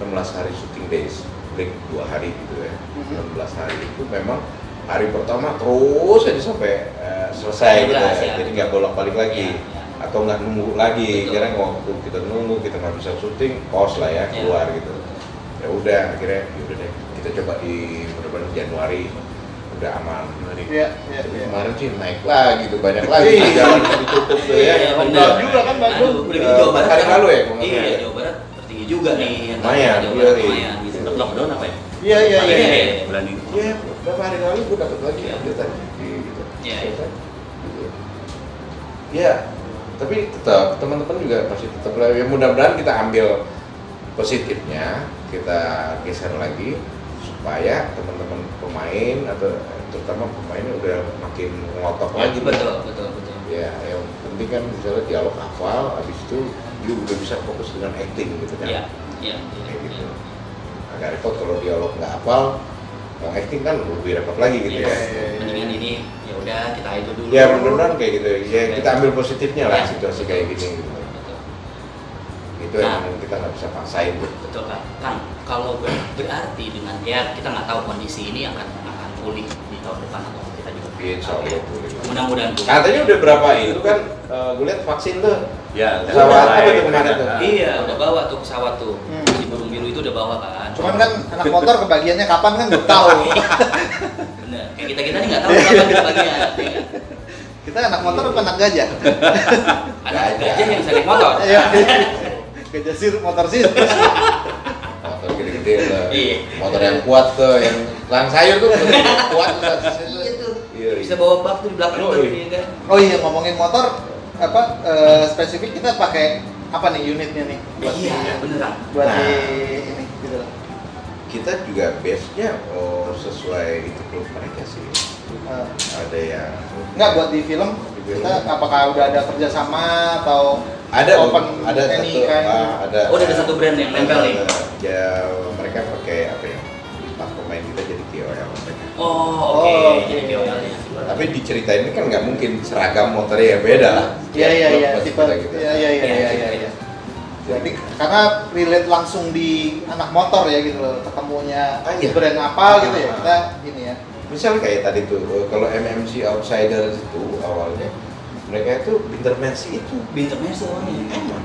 16 hari syuting days break dua hari gitu ya Mhm. 16 hari itu memang hari pertama terus aja sampai eh, selesai gitu 16 ya. ya. jadi nggak bolak balik lagi Ya, ya. Atau nggak nunggu lagi Betul. karena waktu kita nunggu kita nggak bisa syuting kos lah ya Ya. keluar gitu ya udah akhirnya ya udah deh kita coba di mudah-mudahan Januari udah aman Iya, iya, tapi iya. kemarin sih naik lagi tuh banyak lagi Iya. jalan ditutup tuh ya. Iya, benar. Lockdown juga kan Bandung. Aduh, udah gitu Jawa Barat hari kan- lalu ya, Iya, ya? Jawa Barat tertinggi juga nih yang Lumayan, Jawa iya, Barat iya. lumayan gitu. Sempat lockdown apa ya? Iya, iya, Iya, iya. iya. Bulan ini. Iya, beberapa hari lalu gue dapat lagi Iya. update tadi gitu. Iya, Selesai. Ya, tapi tetap teman-teman juga masih tetap ya mudah-mudahan kita ambil positifnya, kita geser lagi supaya teman-teman pemain atau terutama pemainnya udah makin ngotot lagi. nih. Betul, betul, betul. Ya, yang penting kan misalnya dialog hafal, habis itu dia udah bisa fokus dengan acting gitu kan. Iya, iya, iya. Kayak gitu. iya. Agak repot kalau dialog nggak hafal, mau acting kan lebih repot lagi gitu Iya, ya. iya, iya. Mendingan ini ya udah kita itu dulu. Ya mudah-mudahan kayak gitu. Ya kita ambil positifnya lah Ya. situasi kayak gini. Gitu. Betul. itu Nah. yang kita nggak bisa paksain tuh Betul kan? Kang, kalau ber- berarti dengan ya kita nggak tahu kondisi ini akan akan pulih di tahun depan atau kita juga nggak Insya ya. Allah boleh. Mudah-mudahan pulih. Katanya udah berapa itu kan eh, gue lihat vaksin tuh Ya, Pesawat apa tuh kemarin tuh? Iya, udah bawa tuh pesawat tuh. Hmm. Biru itu udah bawa kan. Cuman kan anak motor kebagiannya kapan kan nggak tahu. Bener. Kayak kita kita nih nggak tahu kapan kita bagian. Iya. Kita anak motor apa anak gajah? Anak gajah yang sering motor. Iya. Gajah sir, motor sir. motor gede-gede lah Iya. motor yang kuat tuh yang lang sayur tuh kuat tuh Iya tuh. Iya, Bisa bawa bak tuh di belakang Oh, tuh, iya. kan. Oh iya ngomongin motor apa eh, spesifik kita pakai apa nih unitnya nih buat Iya, di, beneran. buat Nah. di ini gitu loh. kita juga base nya oh sesuai itu klub mereka sih Eh, ada yang Enggak buat di film kita apakah udah ada kerjasama atau ada open ada any satu kind? ah, ada Oh, ada satu brand yang nempel nih. ya mereka pakai apa ya staff pemain kita jadi KOL mereka Oh, oke. Oh, oke. Jadi KOL ya. tapi diceritain ini kan nggak mungkin seragam motornya ya beda lah Iya iya iya tipe gitu. iya iya iya iya iya. iya. Jadi karena relate langsung di anak motor ya gitu loh ketemunya Ah, iya. brand apa gitu ya Ah. kita ini ya. misalnya kayak tadi tuh eh, kalau MMC Outsiders itu awalnya mereka itu Winter Mercy itu Bintang Mercy awalnya. emang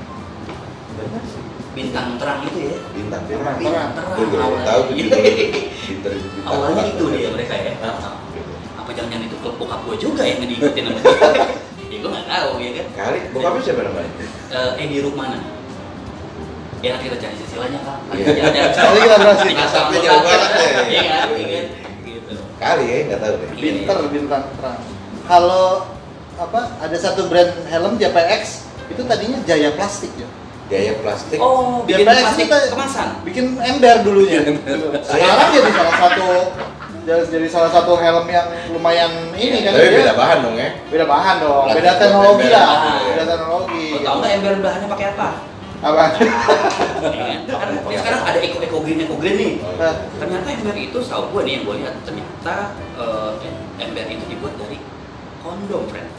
Bintang terang itu ya. bintang Terang, bintang terang. Gue awalnya. tahu tuh itu bintang Awalnya terang. itu dia mereka ya. Ah, gitu. Apa jangan-jangan itu klub bokap gue juga yang diikutin sama dia? ya gue nggak tahu ya kan. kali bokapnya siapa namanya Eh, Edi Rukmana. Ya nanti kita cari silsilahnya kan. Iya. Nanti kita berhasil. Asapnya jauh banget ya. Iya kan, iya kan. Gitu. kali ya nggak tahu deh Binter bintang terang. Kalau apa ada satu brand helm JPX itu tadinya Jaya Plastik ya. gaya plastik Oh, bikin JPX plastik kita- kemasan. bikin ember dulunya. Sekarang jadi salah satu jadi salah satu helm yang lumayan ini kan. tapi dia- beda bahan dong ya beda bahan dong, Plastik beda teknologi lah, Ah. beda teknologi. Lo tau nggak ember bahannya pakai apa? Apa? Iya kan? Kan sekarang ada eco eco green eco green nih. Nah, Ternyata ember itu setahu gue nih yang gue lihat ternyata eh, ember itu dibuat dari kondom, friend.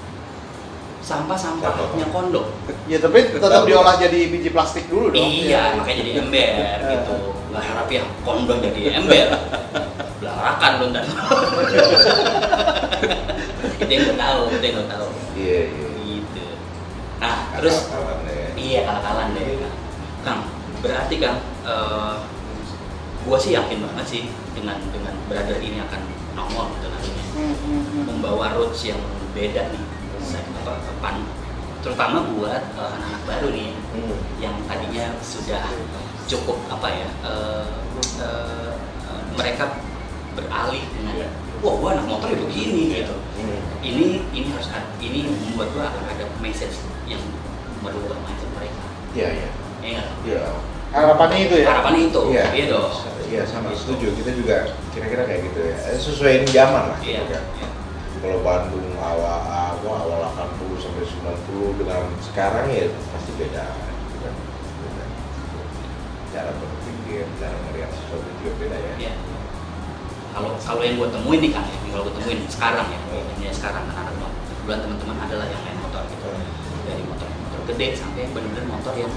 Sampah-sampahnya kondom. ya tapi tetap diolah jadi biji plastik dulu dong. Iya, makanya jadi ember gitu. Nggak harap ya kondom jadi ember. Belarakan lo ntar. itu yang gue tahu, itu yang gue tahu. iya iya Gitu. Nah, terus. Iya kalah-kalan deh Kang. Kang, berarti Kang, eh, gua sih yakin banget sih dengan dengan brother ini akan nongol gitu nantinya. Hmm, hmm, hmm. Membawa roots yang beda nih, saya apa pan, terutama buat eh, anak-anak baru nih Hmm. yang tadinya sudah cukup apa ya, eh, eh, eh, mereka beralih dengan, wah gua anak motor ya begini gitu. Hmm. Ini ini harus ini membuat gua akan ada message yang merubah mindset mereka. iya iya Iya. iya Harapannya itu ya. Harapan itu, Iya, iya dong. Iya sama setuju. Kita juga kira-kira kayak gitu ya. Eh, Sesuaiin zaman lah. Iya. gitu kan. iya. Kalau Bandung awal awal awal 80 sampai 90 dengan sekarang ya pasti beda. gitu kan. Beda. Cara berpikir, cara melihat sesuatu juga beda ya. Iya. Kalau kalau yang gue temuin nih kan, ya, kalau gue temuin sekarang ya, ini sekarang anak-anak. Kebetulan teman-teman adalah yang gede sampai yang benar-benar motor yang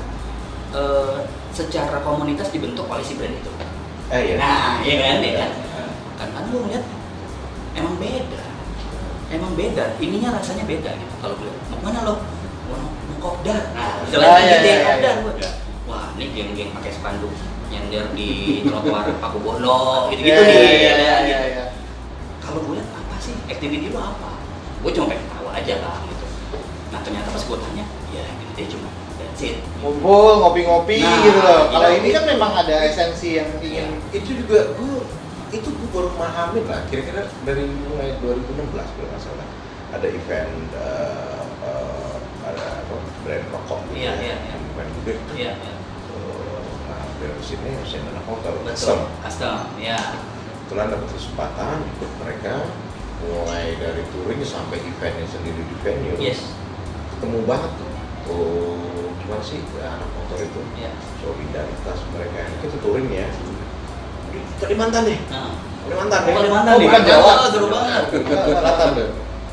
eh, secara komunitas dibentuk oleh si brand itu. Eh iya. Nah, iya kan, iya kan. Kan kan gue ngeliat emang beda, emang beda. Ininya rasanya beda gitu. Kalau gue mau ke mana lo? Mau mau kopdar. Nah, misalnya Ah, iya, ya, iya, iya. kopdar gue. Iya. Wah, ini geng-geng pakai spanduk nyender di trotoar Paku Bono gitu-gitu Iya, nih. iya, ya iya, iya, iya. Kalau gue lihat apa sih activity lo apa? Gue cuma pengen tahu aja lah gitu. Nah ternyata pas gue tanya, ya cuma that's it. Ngumpul, ngopi-ngopi Nah, gitu loh. Kalau iya. ini kan memang ada esensi yang ingin Itu juga gue itu gue baru pahamin lah. Kira-kira dari mulai 2016 kalau nggak salah ada event eh, eh, ada apa brand rokok gitu Iya, ya, iya, iya. event gede. Iya, iya. Eh, Nah, dari sini saya anak motor betul. Custom. Custom, ya. kebetulan dapat kesempatan ikut mereka mulai dari touring sampai eventnya sendiri di venue Yes. ketemu banget tuh oh gimana sih ya, anak motor itu Ya. solidaritas mereka ini kita touring ya di Kalimantan deh Nah, Kalimantan oh, deh Kalimantan Oh, nih. bukan Jawa. Oh, seru banget. Kalimantan deh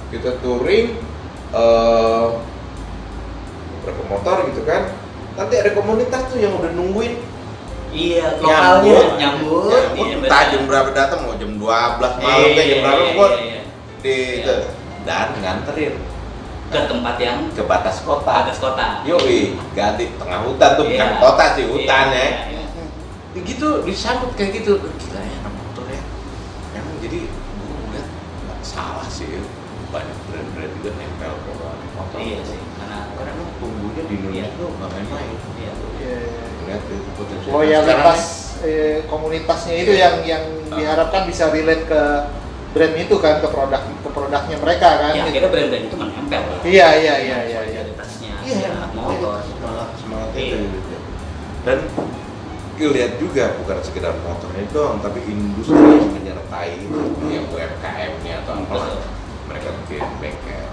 kita touring eh beberapa motor gitu kan nanti ada komunitas tuh yang udah nungguin Iya, lokalnya nyambut. nyambut Iya, entah jam berapa datang mau jam 12 malam kayak jam berapa iya, gua iya, iya. di Iya. itu dan nganterin Ke tempat yang ke batas kota atas kota. yoi ganti tengah hutan tuh bukan Iya. kota sih hutan Iya, ya iya, iya. Ya gitu disambut kayak gitu gila ya anak motor ya emang jadi gue lihat nggak salah sih ya. banyak brand-brand juga nempel ke motor Iya sih, karena karena emang tumbuhnya di Indonesia Iya. tuh nggak main-main Iya. Iya. lihat itu potensi loyalitas eh, komunitasnya itu Iya. yang yang diharapkan bisa relate ke brand itu kan ke produk ke produknya mereka kan Ya, gitu. akhirnya brand-brand itu menempel. Iya, iya, iya, iya, iya. Kualitasnya, iya ya, motor. semangat semangat Iya. itu gitu. dan kita lihat juga bukan sekedar motornya doang tapi industri yang menyertai itu yang UMKM nya atau apa Betul. mereka bikin bengkel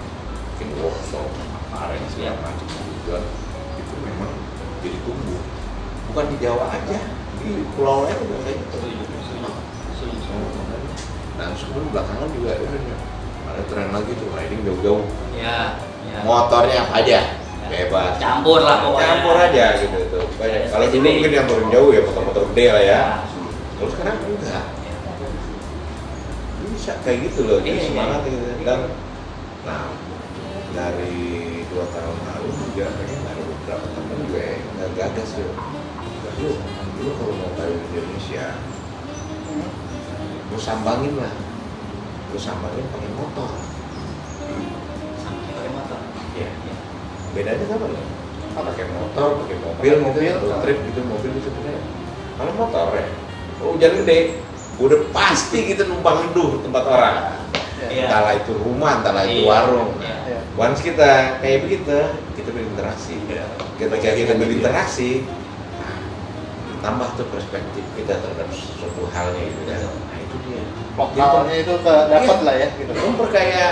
bikin workshop apa yang segala Iya. macam juga itu memang jadi tumbuh bukan di Jawa aja di pulau lain juga kayak gitu Dan sebelum belakangan juga ini ada tren lagi tuh riding jauh-jauh Ya, ya. motornya apa aja Ya. bebas Campur lah pokoknya. campur aja gitu tuh banyak Ya, kalau dulu mungkin yang turun jauh ya motor-motor gede lah ya Ya. kalau sekarang enggak Ya. bisa kayak gitu loh jadi Iya, iya. semangat gitu dan nah dari dua tahun lalu juga kayaknya ada beberapa temen juga yang nggak gagas tuh "Yuk, dulu kalau mau tahu di Indonesia lu sambangin lah lu sambangin pakai motor Sampai pakai motor. Iya. Ya. bedanya apa ya? Apa? pakai motor, pakai mobil, mobil, ah. trip gitu, mobil itu sebenarnya. Kalau motor ya, kalau hujan gede, udah pasti kita numpang neduh tempat orang. Iya. Entahlah itu rumah, entahlah itu Iya. warung. Iya. Iya. Once kita kayak begitu, kita berinteraksi. Iya. Kita kayak kita berinteraksi, nah, tambah tuh perspektif kita terhadap sesuatu halnya gitu kan. Nah itu. Dia. lokalnya itu ke dapat Iya. lah ya gitu. Memperkaya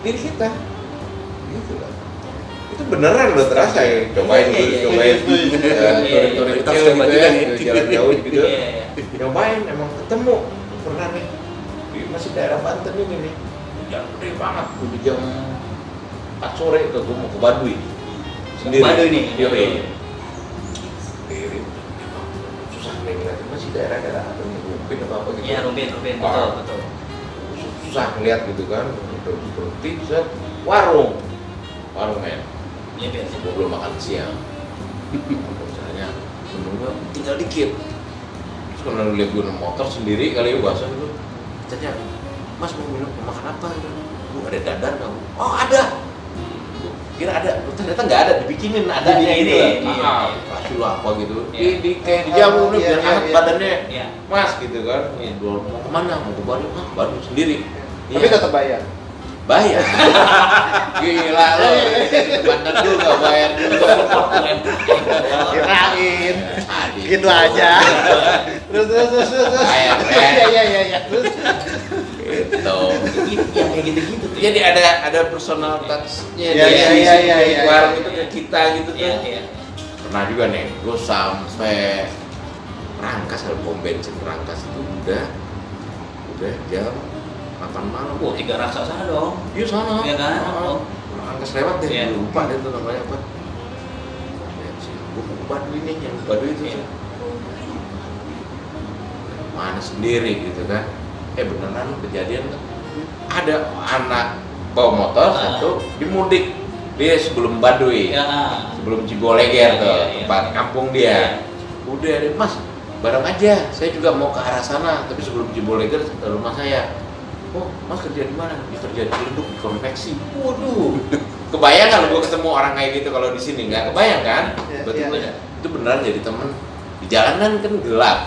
diri kita. Gitu loh. Itu beneran loh terasa ya. Cobain Iya, iya, cobain. iya, iya, iya. touring touring Kita harus coba juga ya nih. ke jalan jauh gitu. Iya, iya. cobain emang ketemu. Pernah nih. Di masih daerah Banten ini nih. Hujan gede banget. Udah jam 4 sore itu gue mau ke Baduy. Sendiri. Baduy nih? iya iya. Sendiri. Susah nih masih daerah-daerah apa nih Rumpin apa apa gitu? Iya, Rumpin, Rumpin, Ah. betul, betul. susah ngeliat gitu kan berhenti set warung. Warung Iya, biasa. gue belum makan siang. Misalnya menunggu tinggal dikit. Terus kalau lihat gue motor sendiri kali ya bahasa itu tanya mas mau minum mau makan apa? Bu ada dadar bu oh ada kira ada ternyata nggak ada dibikinin ada Dibikinin, gitu iya. ah kasih lu apa gitu. Iya. di, di kayak dijamu nih Iya, biar iya, hangat iya. badannya Iya. mas gitu kan. Nih, dua- mau ke mana? Mau ke Bandung? Ah Bandung sendiri. Tapi Iya. tetap bayar. Bayar? Gila lo Banten juga bayar juga. Kirain. Gitu aja. Terus terus terus terus. Iya iya iya iya. Terus gitu Gitu, ya kayak gitu-gitu tuh. jadi ada ada personal touch-nya Iya, iya, si iya, iya, iya, warung iya. itu ke kita gitu Iya, tuh iya. pernah juga nih gue sampai Rangkas ada pom bensin Rangkas itu udah udah jam 8 malam Wah, tiga raksasa sana dong. iya sana Iya kan? Oh. Rangkas lewat deh Iya. lupa deh tuh namanya apa gue mau ke Baduy nih yang Baduy itu Iya. mana sendiri gitu kan eh beneran kejadian tuh. ada anak bawa motor Ah. satu dimudik. Dia sebelum Baduy Ya. sebelum Ciboleger Iya, tuh iya, iya. tempat kampung dia. Udah deh, mas bareng aja. Saya juga mau ke arah sana tapi sebelum Ciboleger ke rumah saya. Oh mas kerja di mana? Dia kerja di Ciledug di konveksi. Waduh. Kebayang kan gue ketemu orang kayak gitu kalau di sini nggak kebayang kan? Iya, gua- iya. itu beneran jadi temen. Di jalanan kan gelap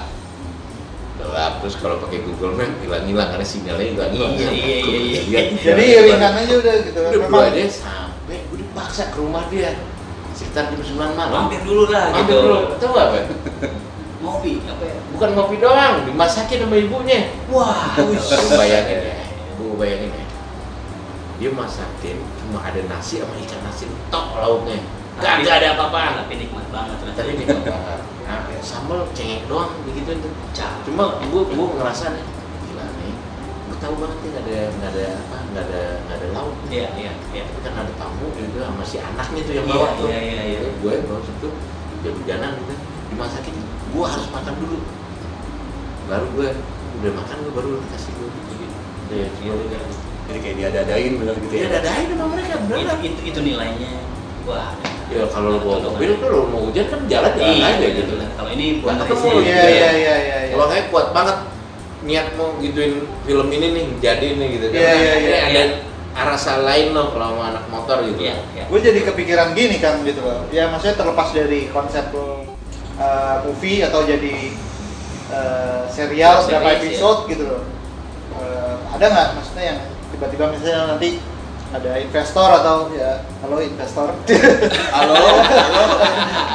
gelap terus kalau pakai Google Map hilang-hilang karena sinyalnya hilang-hilang Iya, iya, iya, iya. Jadi jalan. ringan aja udah gitu. Udah gua aja sampai gue dipaksa ke rumah dia. Sekitar jam 9 malam. Mampir dulu lah Mampir gitu. dulu tahu apa Ngopi apa ya? bukan ngopi doang dimasakin sama ibunya. Wah, lu bayangin ya lu bayangin ya. Dia masakin cuma ada nasi sama ikan nasi tok lauknya. Tapi- gak ada apa-apaan. tapi nikmat banget tapi ini banget ya, sambal cengek doang begitu Cak. cuma gua gua ngerasa nih gila nih gua tahu banget nih nggak ada nggak ada apa nggak ada nggak ada lauk Iya, iya, iya. tapi kan ada tamu gitu sama si anaknya tuh yang Iya, bawa tuh iya, iya, iya. gue bawa situ hujan-hujanan gitu dimasakin gue harus makan dulu baru gue udah makan gue baru kasih gue gitu Iya, iya, iya. Jadi kayak diada-adain bener gitu ya ya. dadain sama mereka itu, beneran itu, itu nilainya wah ya kalau lo bawa mobil tuh lo mau hujan kan jalan-jalan iya, aja bener, gitu bener. kalau ini buat Nggak ketemu lu. Iya iya iya iya. iya. kalau kayak kuat banget niat mau gituin film ini nih jadi nih gitu kan Iya, iya, iya. ada rasa lain loh kalau sama anak motor gitu Iya, iya. Gue jadi kepikiran gini kan gitu loh. Ya maksudnya terlepas dari konsep lo uh, movie atau jadi uh, serial berapa ya. episode gitu loh. Uh, ada nggak maksudnya yang tiba-tiba misalnya nanti ada investor atau ya halo investor. halo halo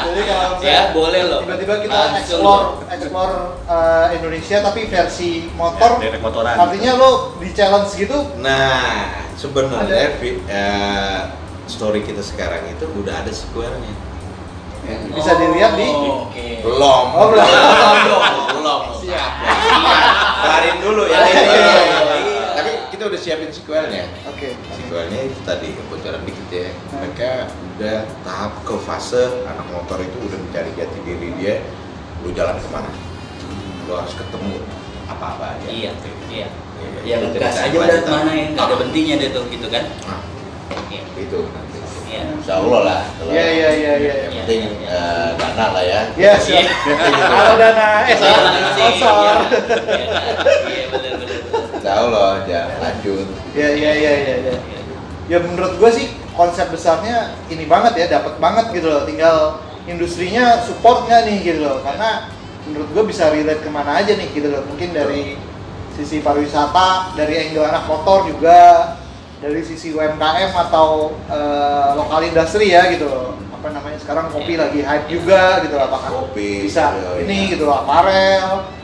jadi kalau ya misalnya boleh loh tiba-tiba kita Langsung explore loh. explore uh, Indonesia tapi versi motor. Direct motoran. Artinya lo di challenge gitu nah sebenarnya eh, story kita sekarang itu udah ada sequelnya Ya. bisa dilihat di Oh, oke belum Oh, belum. belum Siap. kelarin dulu ya Iya, iya, iya, iya. tapi kita udah siapin sequelnya. Oke. sequelnya itu tadi bocoran dikit ya mereka udah tahap ke fase anak motor itu udah mencari jati diri dia lu jalan ke mana? Lu harus ketemu apa-apa aja. Iya iya. Iya, ya ngegas cerita aja udah ke mana ya? Nggak ada berhentinya deh tuh gitu kan? Nah, iya. itu. Iya. Insya Allah lah Iya, iya, iya, iya. yang penting Iya, eh, dana lah ya. Ya, siap. Kalau dana eh Iya, sponsor. iya, iya benar Insya Allah ya lanjut Ya, ya, ya, ya, ya. Ya menurut gue sih konsep besarnya ini banget ya, dapat banget gitu loh. Tinggal industrinya support nggak nih gitu loh. Karena menurut gue bisa relate ke mana aja nih gitu loh. Mungkin dari sisi pariwisata, dari angle anak motor juga, dari sisi UMKM atau eh, lokal industri ya gitu loh. Apa namanya sekarang kopi Iya. lagi hype juga gitu loh. Apakah Kopi, bisa iya, ini iya. gitu loh, aparel.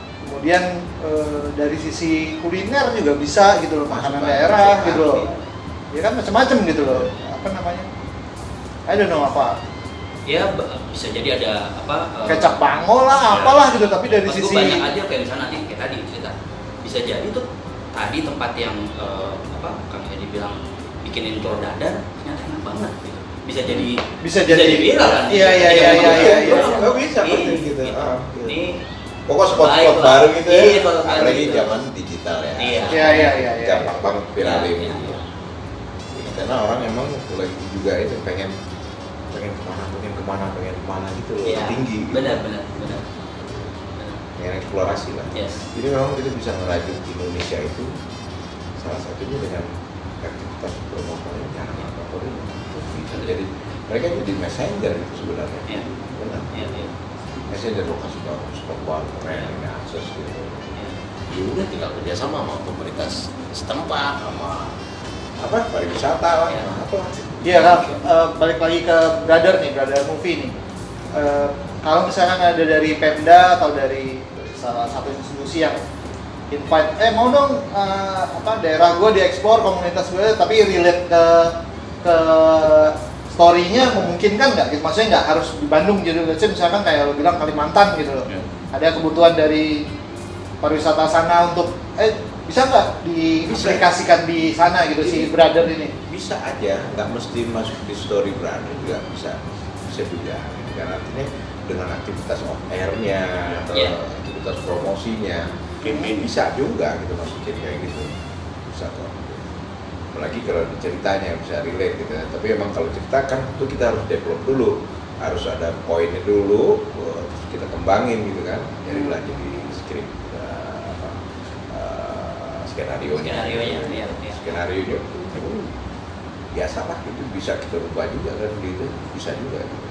Kemudian eh, dari sisi kuliner juga bisa gitu loh, makanan Masuk daerah banget. gitu loh. Ya kan macam-macam gitu loh. Apa namanya? I don't know apa. ya bisa jadi ada apa eh, Kecap bangol lah, apalah gitu. Tapi dari sisi banyak aja kayak misalnya nanti kayak tadi cerita bisa jadi tuh tadi tempat yang eh, apa kang Edi bilang bikin intro dadar ternyata enak banget gitu. bisa jadi bisa jadi viral kan Iya iya iya iya iya. iya. Oh, bisa Iya, penting gitu. ini Pokok spot-spot Baik lah. baru gitu ya. Iya, spot-spot Apalagi gitu. zaman digital ya. Iya. Iya iya iya. iya. Gampang banget viralin. Iya, gitu. Karena orang emang lagi juga itu pengen pengen ke mana, pengen ke mana, pengen ke mana gitu loh. Iya, Tinggi. gitu. benar benar benar. Pengen eksplorasi lah. yes Jadi memang kita bisa ngerajut Indonesia itu salah satunya dengan aktivitas promotornya ini. Bisa jadi mereka jadi messenger itu sebenarnya. Iya. Benar. iya iya Messenger lo kasih tahu spot baru keren ini akses gitu. Ya udah tinggal kerjasama sama pemerintah setempat sama apa pariwisata lah, Iya. sama apa. Iya kan, eh, balik lagi ke brother nih, brother movie nih. Eh, kalau misalkan ada dari Pemda atau dari salah satu institusi yang invite, eh mau dong eh, apa daerah gue diekspor komunitas gue, tapi relate ke ke story-nya memungkinkan nggak? Gitu. Maksudnya nggak harus di Bandung gitu. Let's say misalkan kayak lo bilang Kalimantan gitu loh. Iya. Ada kebutuhan dari pariwisata sana untuk eh bisa nggak diaplikasikan di sana gitu si brother ini? Bisa aja, nggak mesti masuk di story brand juga bisa bisa juga. Kan artinya dengan aktivitas off air-nya atau Iya. aktivitas promosinya Campaign. bisa juga gitu masukin kayak gitu bisa kok apalagi kalau ceritanya bisa relate gitu ya. tapi emang kalau cerita kan itu kita harus develop dulu. Harus ada poinnya dulu eh, terus kita kembangin gitu kan. Jadilah jadi skrip eh, apa eh, skenario Skenario-nya, iya, iya. skenario nya biasa lah itu bisa kita rubah juga kan gitu. Bisa juga. Gitu.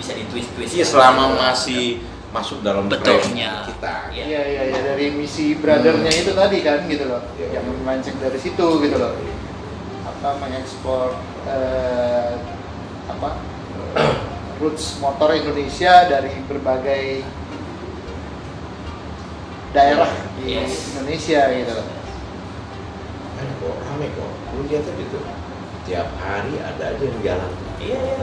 bisa di twist twist Iya selama masih masuk dalam Betulnya. frame kita Iya. Iya iya iya dari misi brothernya Hmm. itu tadi kan gitu loh, Iya. yang memancing dari situ gitu loh, apa mengekspor eh, apa roots motor Indonesia dari berbagai daerah di Yes. Indonesia gitu loh. kan kok rame kok lu lihat tuh tiap hari ada aja yang jalan iya iya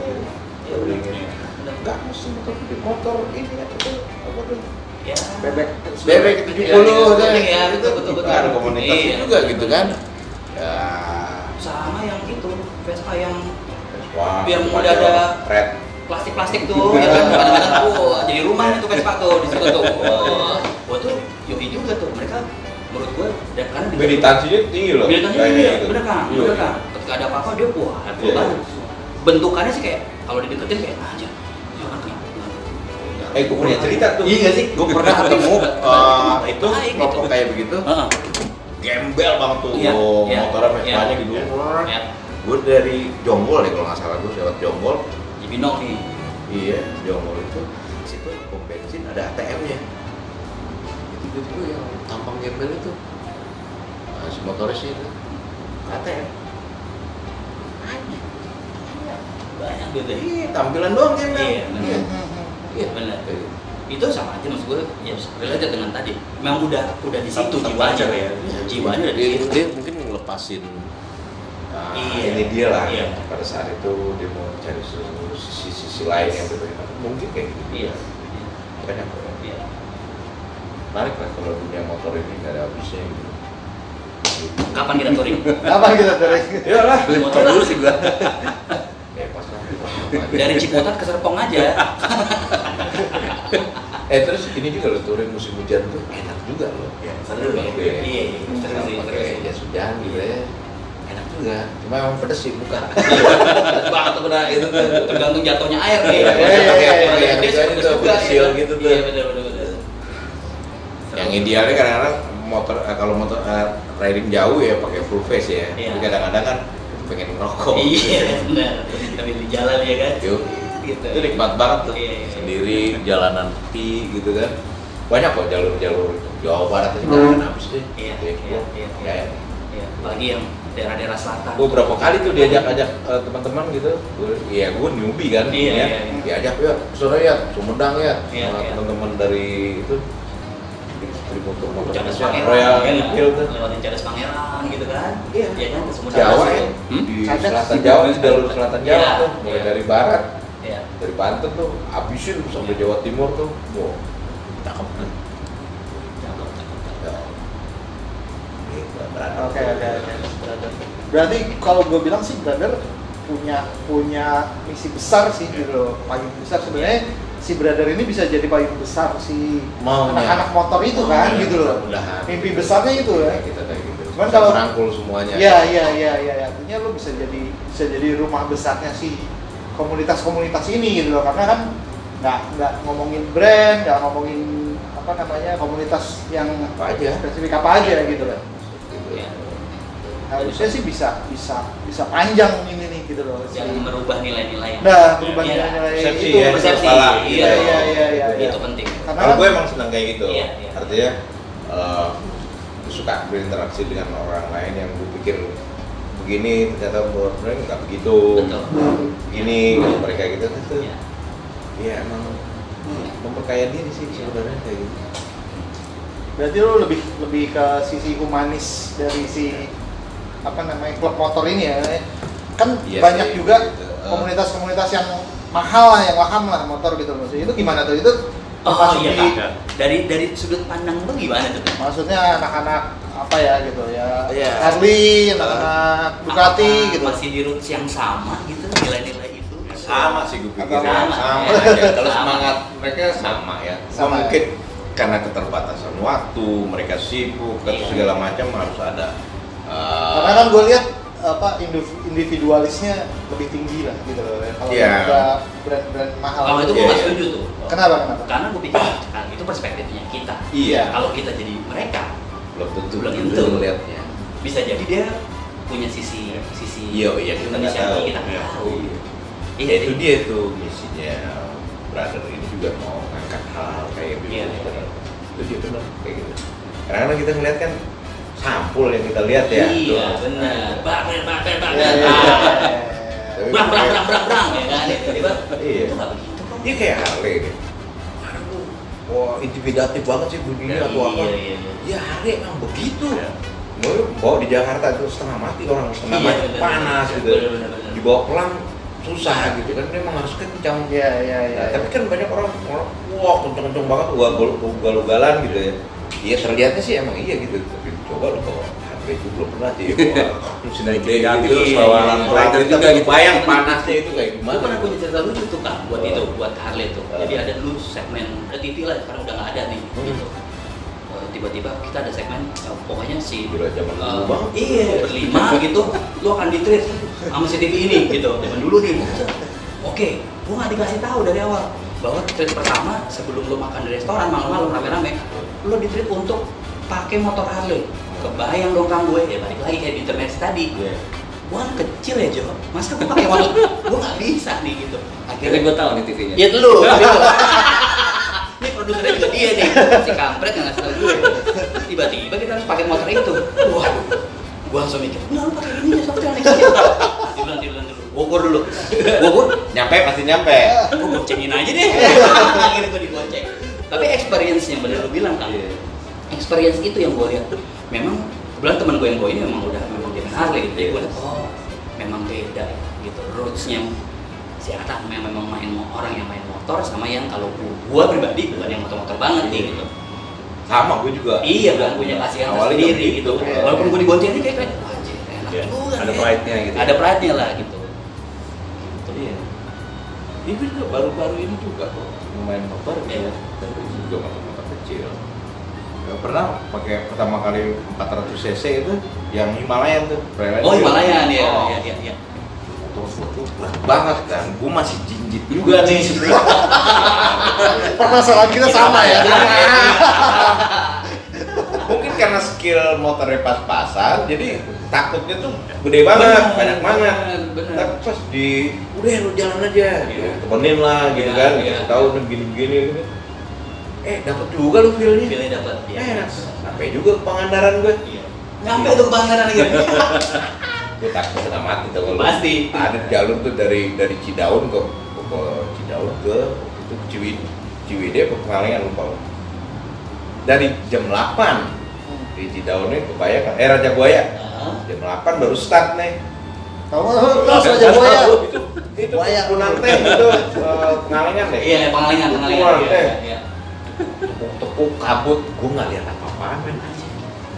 iya Benar. nggak mesti motor motor ini apa tuh apa tuh ya Bebek bebek tujuh puluh Iya, iya, betul, betul, betul. ada komunitasnya Iya. juga gitu kan ya sama yang itu Vespa yang wah Yang udah ada- red plastik-plastik tuh, ya kan kadang-kadang wah jadi rumah nih tuh Vespa tuh di situ tuh. Wah, wah tuh yogi juga tuh mereka menurut gue dan karena Meditasinya tinggi loh. Militansinya iya, gitu. bener kan, bener kan. Ketika ada apa-apa dia wah heboh Iya. banget. Bentukannya sih kayak kalau dideketin kayak aja. Ya? Eh, gue punya cerita tuh. Iya sih? Gue pernah ketemu eh, itu Baik, gitu. kelompok kayak begitu. Gembel banget tuh, Iya, iya, motornya Vespanya iya, gitu. iya. Gue dari Jonggol deh kalau nggak salah gue lewat Jonggol. Cibinong nih. Iya, Jonggol itu di situ pom bensin ada ATM-nya. Itu tiba-tiba yang tampang gembel itu. Nah, si motoris itu ATM. Banyak gitu. ya. Iya, tampilan doang gembel. Iya. Iya. Iya, gitu. Itu sama aja maksud gue ya related dengan tadi. Memang udah udah di situ jiwanya ya. ya. Jiwanya udah di dia, situ. dia mungkin ngelepasin uh, Iya. ini dia lah Iya. pada saat itu dia mau cari sisi-sisi lain yang berbeda mungkin kayak gitu Iya. banyak Iya. menarik lah kalau dunia motor ini nggak ada habisnya gitu Kapan kita touring? Apa kita dari ya lah Beli motor dulu sih gua. Dari Ciputat ke Serpong aja. eh terus ini juga loh touring musim hujan tuh enak juga loh Iya, Seru ya. Iya. Iya, iya. Seru sih, pakai jas hujan gitu ya enak juga cuma emang pedes sih bukan banget tuh benar itu. Tergantung jatuhnya air nih. Iya, iya, iya, iya, Kalau iya. pedes tuh, juga, ya. gitu tuh. Iya, benar benar benar. yang idealnya kadang-kadang motor eh, kalau motor eh, riding jauh ya pakai full face ya Iya. tapi kadang-kadang kan pengen ngerokok Iya, benar. Tapi di jalan ya kan. Yuk. Gitu. itu nikmat banget tuh Iya, iya. sendiri jalanan sepi gitu kan banyak kok jalur-jalur Jawa Barat itu kan habis deh Iya, Gitu ya. iya, iya, Ya, ya. Iya, apalagi yang daerah-daerah selatan. gue berapa kali tuh diajak-ajak eh, teman-teman gitu gue ya gue newbie kan Iya, ya. iya, iya. diajak ya sore ya Sumedang ya Iya, sama iya. teman-teman dari itu distributor motor Cadas Indonesia, Pangeran, Royal kan? Enfield tuh lewatin Cadas Pangeran gitu kan? Iya. Iya kan? Semua Jawa ya. Hmm? di Cadas. selatan Jawa, di jalur selatan Jawa Iya, tuh, mulai iya. dari barat, Iya. dari Banten tuh, habisin sampai Jawa Timur tuh, wow, cakep kan? Cakep, cakep, cakep. Ya. Oke oke oke. Berarti kalau gue bilang sih brother punya punya misi besar sih gitu loh. Paling besar sebenarnya si brother ini bisa jadi paling besar si anak-anak motor itu kan Maunya, gitu loh. Mimpi besarnya itu ya. Kayak kita kayak gitu. Cuman kalau- merangkul semuanya. Iya iya iya iya. Artinya lo bisa jadi bisa jadi rumah besarnya si komunitas-komunitas ini gitu loh. Karena kan nggak nggak ngomongin brand, nggak ngomongin apa namanya komunitas yang apa aja. spesifik apa aja gitu loh. Gitu. Iya. Harusnya sih bisa bisa bisa panjang ini nih gitu loh Jangan merubah nilai-nilai. nah berubah Iya. nilai-nilai Persepsi itu ya, persepsi. kepala. Iya, iya iya iya iya iya. Itu penting. karena Kalau kan gue emang senang kayak gitu. Iya, iya. Artinya eh, gue suka berinteraksi dengan orang lain yang gue pikir begini ternyata mereka nggak begitu. Betul. Begini kalau mereka gitu itu. Iya. Ya emang memperkaya diri sih sebenarnya kayak gitu. berarti lo lebih lebih ke sisi humanis dari si apa namanya klub motor ini ya kan Iya banyak sih, juga gitu. Eh. komunitas-komunitas yang mahal lah yang paham lah motor gitu maksudnya itu gimana tuh itu Oh iya di-. Dari dari sudut pandang lu gimana tuh? maksudnya anak-anak apa ya gitu ya Iya. Harley anak-anak Ducati Apakah gitu Masih di roots yang sama gitu nilai-nilai itu? sama sih gue pikir Sama. ya. sama Ya. kalau Sama. semangat mereka sama ya Sama ya. mungkin karena keterbatasan waktu mereka sibuk Iya. segala macam harus ada uh, karena kan gue lihat apa indiv- individualisnya lebih tinggi lah gitu loh ya. kalau Iya. ada brand-brand mahal Kalau itu Iya, gue nggak iya. setuju tuh. kenapa kenapa Karena gue pikir kan itu perspektifnya kita. iya Kalau kita jadi mereka, belum tentu Belum gitu tentu. melihatnya bisa jadi dia punya sisi sisi iya iya kita nggak Indonesia tahu kita nggak tahu. Iya. Iya, Ya, itu dia tuh misinya brother ini juga mau ngangkat hal kayak gitu Iya, iya. itu dia benar kayak gitu karena kita ngeliat kan sampul yang kita lihat ya Iya, benar. Baper, Iya, baper. iya, Ah. iya. Tapi Brang, brang, brang, brang, brang, ya kan? Tiba-tiba, Iya. itu nggak begitu kok. dia kayak Harley deh wah intimidatif banget sih bunyinya atau apa Iya, iya, iya. ya Harley emang begitu Iya. mau bawa di Jakarta itu setengah mati orang setengah Iya, mati bener, panas bener. gitu Bener, bener, bener. dibawa pelan susah gitu kan dia emang harus kencang iya iya iya Nah, tapi kan banyak orang orang wah kenceng-kenceng banget ugal ugal ugalan gitu ya iya terlihatnya sih emang iya gitu tapi coba lu bawa Harley Harley itu belum pernah sih. Terus Iya, gitu, terus iya. bawa rider juga juga gitu. Bayang panasnya itu kayak Gue gimana? pernah punya cerita lucu tuh kak buat itu, buat Harley tuh. Jadi ada dulu segmen TV lah, sekarang udah nggak ada nih. Hmm. Gitu. Eh, Tiba-tiba kita ada segmen, eh, pokoknya si zaman eh. Iya, berlima gitu, lu akan ditreat sama si TV ini gitu. Zaman dulu nih. Oke, gua nggak dikasih tahu dari awal bahwa treat pertama sebelum lu makan di restoran malam-malam rame-rame, lu ditreat untuk pakai motor Harley. Kebayang dong kang gue, ya balik lagi kayak di internet tadi. Iya. gua kan kecil ya Jo. Masa gua pakai motor gua nggak bisa nih gitu. Akhirnya gue tahu nih TV-nya. ya lu. Ini produsernya juga dia nih. Si kampret yang ngasih tau gue. Tiba-tiba kita harus pakai motor itu. Waduh. Gua langsung mikir nggak lu pakai ini ya software nih tiduran tiduran dulu Bogor dulu. Bogor? Nyampe pasti nyampe. gua boncengin aja deh. Akhirnya gua dibonceng tapi experience yang bener lu bilang kan Iya. Experience itu yang gue lihat memang kebetulan teman gue yang bawa ini memang udah memang dia main Harley gitu jadi gue lihat oh memang beda ya gitu rootsnya si Atta memang memang main orang yang main motor sama yang kalau gue pribadi bukan yang motor-motor banget nih gitu Sama gue juga. iya kan punya kasihan Awalnya tersendiri gitu. gitu Iya. walaupun gue dibonceng ini kayak enak Iya, juga ada nih." pride-nya gitu. ada pride-nya lah gitu Iya. Ini juga baru-baru ini juga kok main motor ya. Tapi itu juga motor-motor kecil. Ya, pernah pakai pertama kali 400 cc itu yang Himalayan tuh. Preland oh. Himalayan ya Oh. ya ya ya berat banget kan. Gue masih jinjit juga nih. Permasalahan kita sama ya. Mungkin karena skill motornya pas-pasan, jadi takutnya tuh gede banget, Bener, banyak banget. bener. Tapi pas di, udah lu jalan aja, gitu. Iya. temenin lah, gitu Iya, kan, iya. Kasih tahu gini-gini. Gitu. Eh, dapat juga lu feelnya. pilih dapat ya Enak. Sampai juga ke Pangandaran gue. Iya. nyampe tuh ke Pangandaran lagi Gue takut setengah mati tuh kalau Pasti. ada jalur tuh dari dari Cidaun ke ke Cidaun ke itu Ciwid Ciwidey ke Pengalengan lupa. Dari jam 8 di Cidaun nih ke Bayang, eh Raja Buaya. Heeh. Jam 8 baru start nih. Tahu nggak? Terus aja buaya. Itu itu Buaya. Punan teh itu eh, Pengalengan deh. Iya, pengalengan, pengalengan. Iya, eh. iya, iya. Tepuk-tepuk kabut, gue nggak lihat apa-apaan men.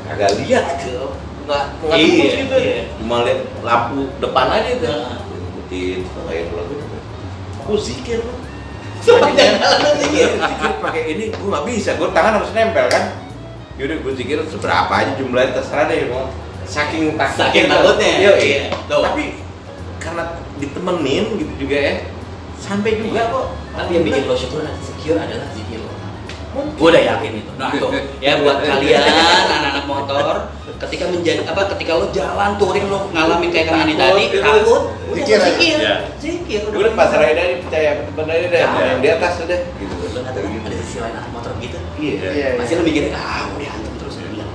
Kagak lihat ke nggak nggak Iya, gitu. iya. Cuma lihat lampu depan aja tuh. Heeh. Ikutin kayak lagu. Aku zikir loh. Sepanjang jalan lu zikir. Zikir pakai ini gue nggak bisa, gue tangan harus nempel kan. Yaudah gue zikir seberapa aja jumlahnya terserah deh mau. Saking takutnya. Saking takutnya. Iya, Iya. iya. Tuh. Tapi karena ditemenin gitu juga ya. Sampai juga kok. Tapi yang bikin lo syukur dan secure adalah zikir lo. Gue udah yakin itu. Nah tuh, ya buat kalian anak-anak motor, ketika menjadi apa, ketika lo jalan touring lo ngalamin kayak kami tadi, Takut, Zikir aja. zikir, Iya. zikir. Gue udah pasar aja percaya aja deh, yang di atas udah. Gitu. Lo nggak tahu ada sisi lain anak motor gitu. Iya. Iya, Pasti iya. lo mikirnya ah udah dihantam terus enggak.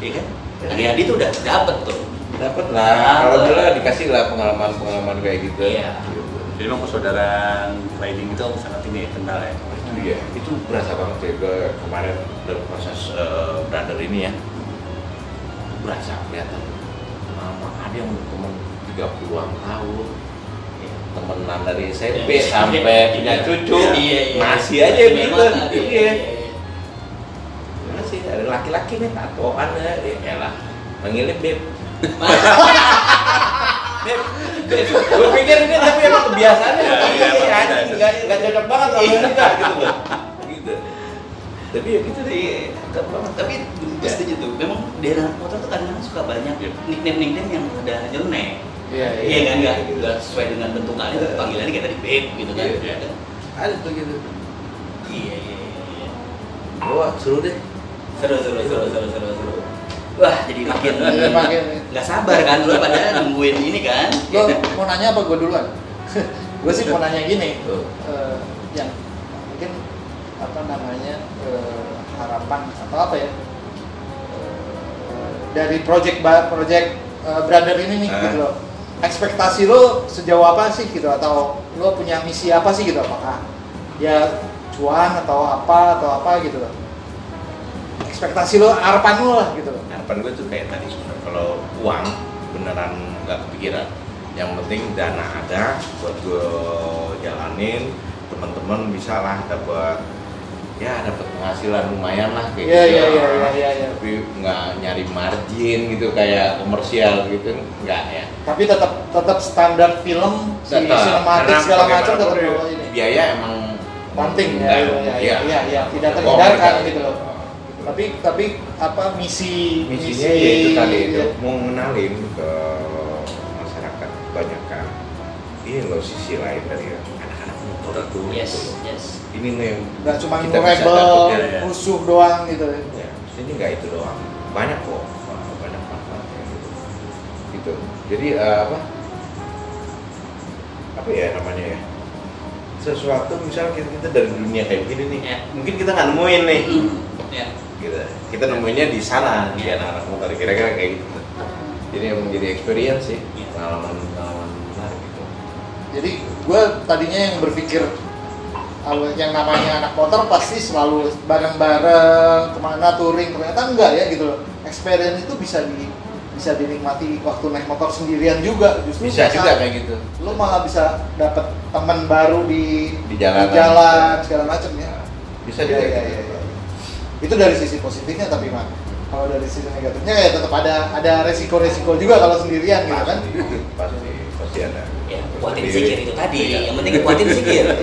Iya kan? Adi Adi tuh udah dapet tuh. Dapat lah. Kalau dulu dikasih lah pengalaman-pengalaman kayak gitu. Iya. Gitu. Jadi memang persaudaraan riding itu sangat ini ya, kental ya. Itu ya, itu berasa banget ya gue kemarin dalam proses eh, brother ini ya. Berasa kelihatan. Mama ada yang temen 30-an tahun temenan dari SMP Iya. sampai punya cucu Iya, iya. masih aja Masih gitu iya iya. masih ada laki-laki nih tatoan ya ya lah beb beb gue pikir ini tapi emang kebiasaannya Iya, tapi iya, ya, iya. nggak cocok banget sama Iya. kita gitu loh gitu tapi ya gitu deh Iya. Tapi gue setuju tuh. Memang di anak motor tuh kadang-kadang suka banyak Iya. nickname nickname yang udah nyeleneh. Iya, Iya kan nggak nggak sesuai dengan bentukannya tapi panggilannya kayak tadi babe gitu kan. Iya, iya. ada tuh gitu Iya iya iya. wah seru deh Seru seru seru seru seru seru. Wah jadi makin nggak sabar kan lu pada nungguin ini kan. Lo mau nanya apa gue duluan? gue sih mau nanya gini, eh, yang mungkin apa namanya eh, harapan atau apa ya Eh, dari project project eh, brother ini nih gitu loh. Ekspektasi lo sejauh apa sih gitu atau lo punya misi apa sih gitu apakah ya cuan atau apa atau apa gitu loh. Ekspektasi lo harapan lo lah gitu loh. harapan gue tuh kayak tadi sebenarnya kalau uang beneran nggak kepikiran yang penting dana ada buat gue jalanin teman-teman bisa lah dapat ya dapat penghasilan lumayan lah kayak Iya gitu. iya iya iya iya. iya. Tapi nggak nyari margin gitu kayak komersial gitu nggak ya. Tapi tetap tetap standar film, si Tetap, sinematik karena segala macam tetap ya, biaya emang Penting ya, Nah, iya, iya, iya, iya, tidak Bohong terhindarkan gitu loh. Tapi tapi apa misi misinya ya itu tadi itu iya. mau ngenalin ke masyarakat banyak kan ini loh sisi lain dari anak-anak motor itu Yes, gitu yes. ini nih yang nggak cuma kita bisa rebel dapat, ya, ya. musuh doang gitu ya ini nggak itu doang banyak kok banyak manfaatnya gitu gitu jadi eh, apa apa ya namanya ya sesuatu misalnya kita, kita dari dunia kayak begini nih Ya. mungkin kita nggak nemuin nih Ya. Kita nemuinnya di sana di Ya. anak-anak motor kira-kira kayak gitu jadi yang menjadi experience sih Ya. pengalaman pengalaman menarik gitu jadi gue tadinya yang berpikir yang namanya anak motor pasti selalu bareng-bareng ke mana touring ternyata enggak ya gitu loh experience itu bisa di bisa dinikmati waktu naik motor sendirian juga justru bisa juga kayak gitu lo malah bisa dapet teman baru di Di jalanan. jalan segala macam ya bisa Iya, juga iya, gitu. iya, iya. Itu dari sisi positifnya tapi mah kalau dari sisi negatifnya ya tetap ada ada resiko-resiko juga kalau sendirian gitu kan pasti pasti ada Ya, kuatin sikir itu tadi. Iya. Yang penting kuatin sikir.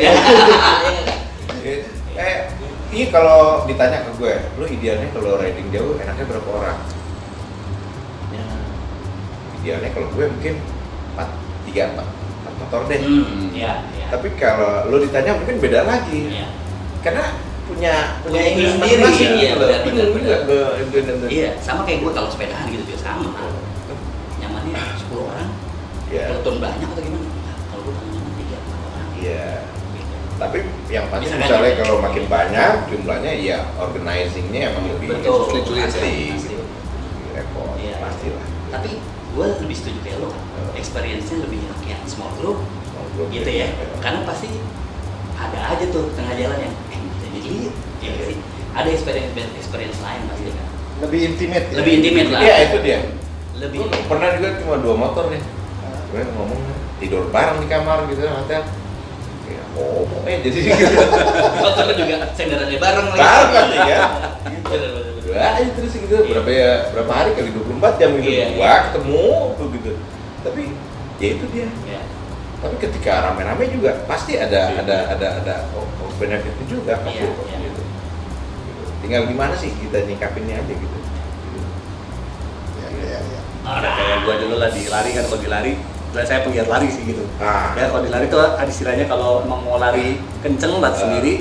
Ya. eh ini kalau ditanya ke gue lu idealnya kalau riding jauh enaknya berapa orang ya idealnya kalau gue mungkin empat tiga empat empat motor deh Hmm, ya, ya. tapi kalau lu ditanya mungkin beda lagi Ya. karena punya Punya ini sendiri, masing-masing iya, gitu loh. benar, benar, Iya, sama kayak gue kalau sepedahan gitu juga sama. Nyamannya 10 orang. Iya. Kalau turun banyak atau gimana? Kalau gue paling nyaman 3 4 orang. Iya. Tapi yang pasti Bisa misalnya kan? kalau makin banyak jumlahnya ya organizingnya emang lebih Betul. Pasti, pasti. Repot, Iya. pastilah. Tapi gue lebih setuju kayak lo kan. Experience-nya lebih yang, yang small group Ngobrol gitu ya. Karena pasti ada aja tuh tengah jalan yang eh ya nggak sih. Ada experience experience lain pasti kan. lebih intimate ya. Lebih intimate lah. Iya itu dia. Lebih Gua pernah juga cuma dua motor nih. Gue ngomong tidur bareng di kamar gitu hotel. Ya, oh, eh jadi gitu. motor juga senderannya bareng lagi. Bareng pasti ya. Bener. Dua aja terus gitu. Iya. Berapa ya? Berapa hari kali 24 jam gitu. Iya, Gua iya. ketemu tuh gitu. Tapi ya itu dia. Ya. Tapi ketika rame-rame juga pasti ada Iya. ada ada ada oh, oh, benefitnya juga Iya, kok, iya. gitu. Gitu. Tinggal gimana sih kita nyikapinnya aja gitu. Iya, iya, iya. Ada kayak gua dulu lah di lari kan kalau di lari, dan saya penggiat lari sih gitu. Ah. Ya kalau di lari tuh ada istilahnya kalau emang mau lari kenceng lari Ah. sendiri,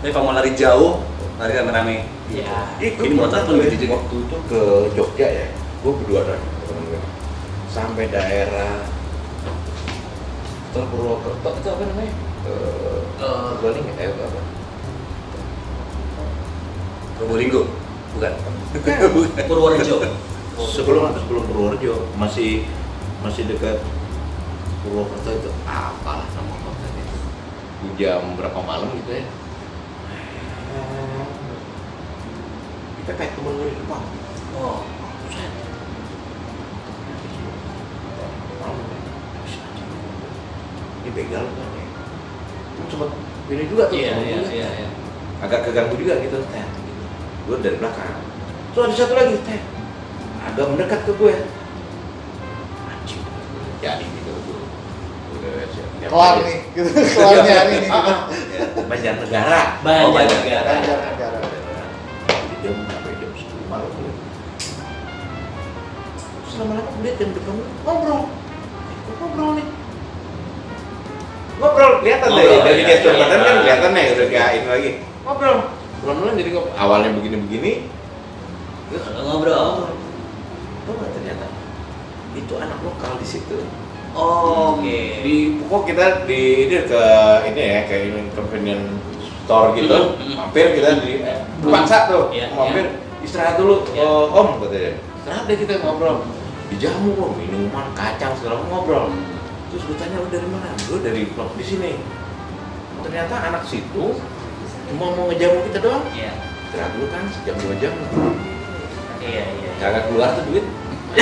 tapi kalau mau lari jauh lari rame-rame. Iya. Itu Ini motor pun gitu juga. waktu itu ke Jogja ya, gue berdua temen gue sampai daerah Tol Purwokerto itu apa namanya? Eh, Eh, Purwaling ya? Eh, apa? Probolinggo, bukan? Purworejo. Sebelum sebelum Purworejo masih masih dekat Purwokerto itu apalah nama kotanya itu Di jam berapa malam gitu ya kita kayak temen gue di depan Oh. Ini begal kan ya Itu sempet ini juga tuh Iya, iya, iya, iya. agak keganggu juga gitu teh. Gue dari belakang. Terus ada satu lagi teh. Agak mendekat ke gue anjing. Jadi gitu. Gue kelar nih gitu. Kelarnya hari ini. Gitu. banjar negara. Banjar oh, banjar Negara. Banjar Negara. Jadi jam sampai jam sepuluh malam gue terus lama-lama gue liat jam depan ngobrol. Eh, ngobrol nih ngobrol kelihatan deh Ngobrol, dari iya, gestur iya, badan iya. kan kelihatan nih udah kayak ini lagi ngobrol pelan-pelan jadi ngobrol awalnya begini-begini terus Ngobrol. Tau nggak ternyata itu anak lokal di situ. Oh, Oke. Di pokok kita di ini ke ini ya ke ini convenience store gitu, Hmm, hmm. mampir kita di eh, paksa tuh, Iya, mampir istirahat dulu, Iya. oh, om katanya. Istirahat deh kita ngobrol. Dijamu kok minuman kacang segala ngobrol. Terus gue tanya lu dari mana? Gue dari blok di sini. Ternyata anak situ cuma mau ngejamu kita doang. Iya. Istirahat dulu kan sejam dua jam. Iya, iya. Kagak keluar tuh duit.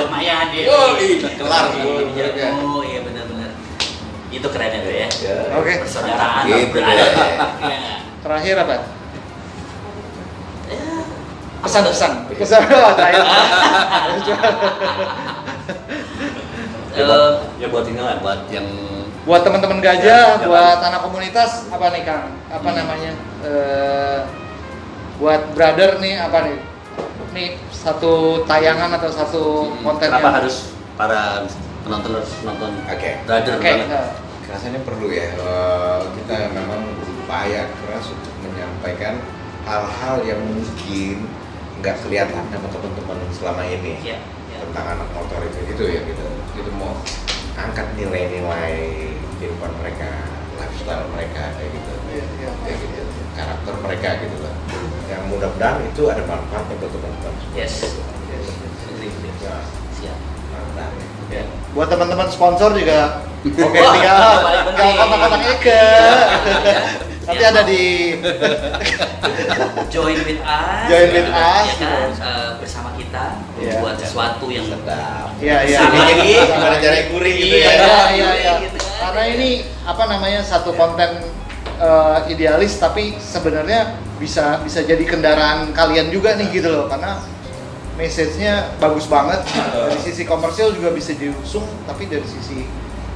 Lumayan ya. Oh, iya, kelar Iya, gua, iya. Oh, iya benar-benar. Itu keren ya, tuh ya. Ya. Oke. Persaudaraan Gitu berada. Iya. Terakhir apa? Ya, Pesan-pesan. Pesan oh, terakhir. Ya, Eh, buat, ya buat ini lah, buat yang buat teman-teman gajah, ya, buat anak komunitas apa nih Kang? Apa Hmm. namanya? Eh, buat brother nih apa nih? Nih satu tayangan atau satu konten kenapa yang- harus para penonton harus nonton Oke. brother Oke. banget? nah, rasanya perlu ya eh, kita memang berupaya keras untuk menyampaikan hal-hal yang mungkin nggak kelihatan sama teman-teman selama ini ya. Tentang anak motor itu itu ya gitu itu mau angkat nilai-nilai kehidupan mereka lifestyle mereka kayak gitu Iya, iya. kayak gitu karakter mereka gitu lah yang mudah-mudahan itu ada manfaatnya buat teman-teman Yes. Ya, Siap. mantap. Ya. buat teman-teman sponsor juga oke tinggal tinggal kontak-kontak Eke nanti Ya. ada di Join with us. Join with ya us, kan? gitu. Eh, bersama kita Iya. membuat sesuatu yang sedap Iya, iya. Sama lagi. gimana cara gurih gitu Iya, ya Iya, iya, iya. Gitu kan. Karena ini apa namanya satu konten eh, idealis tapi sebenarnya bisa bisa jadi kendaraan kalian juga nih gitu loh karena message-nya bagus banget dari sisi komersial juga bisa diusung tapi dari sisi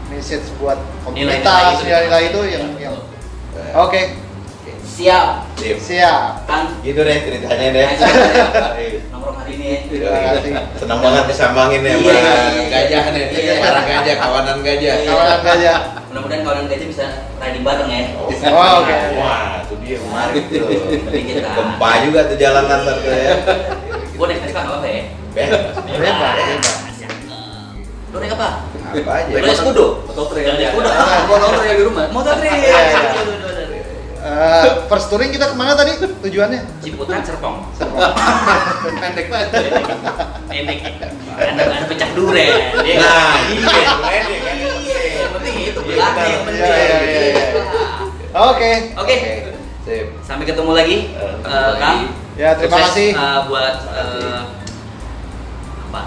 message buat Nilai-nilai komunitas itu. nilai-nilai itu yang yang oke siap. Sip. siap Kan gitu deh ceritanya deh nomor hari ini ya. terima kasih senang banget disambangin ya Iya. sama gajah nih Iya. para gajah kawanan gajah kawan aja Mudah-mudahan kawan gajah bisa riding bareng ya. Oh, oke. wah itu dia kemarin tuh gempa juga tuh jalanan tuh ya Gue naik Vespa apa-apa ya? bebas Bebas, bebas. Lu naik apa? apa aja naik Skudo? Motor trail Jangan naik ya. Skudo. Ah, Gua motor yang di rumah. Motor trail. Iya, iya. Eh, first touring kita ke mana tadi tujuannya Ciputat Serpong. Pendek banget. Pendek. Karena kan pecah duren. Nah, iya. iya, ya kan? Iya, yang penting itu Iya, belakang benar. yang penting. Iya, iya, iya, iya. oke Oke. sip Sampai ketemu lagi. Eh, Eh, lagi. Kang. ya terima kasih eh, buat eh, apa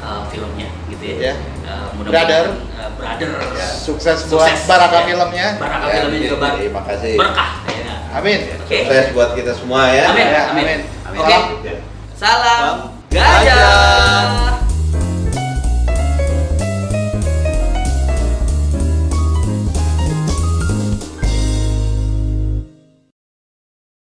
eh, filmnya gitu ya. Ya. Eh, mudah-mudahan, Brother. eh, brother. Ya. sukses buat Baraka Ya. filmnya Baraka Ya, filmnya juga bar terima kasih berkah. Ya. amin Oke. sukses buat kita semua ya Amin. Ya, Amin. amin. Oke. Ya. Salam gajah.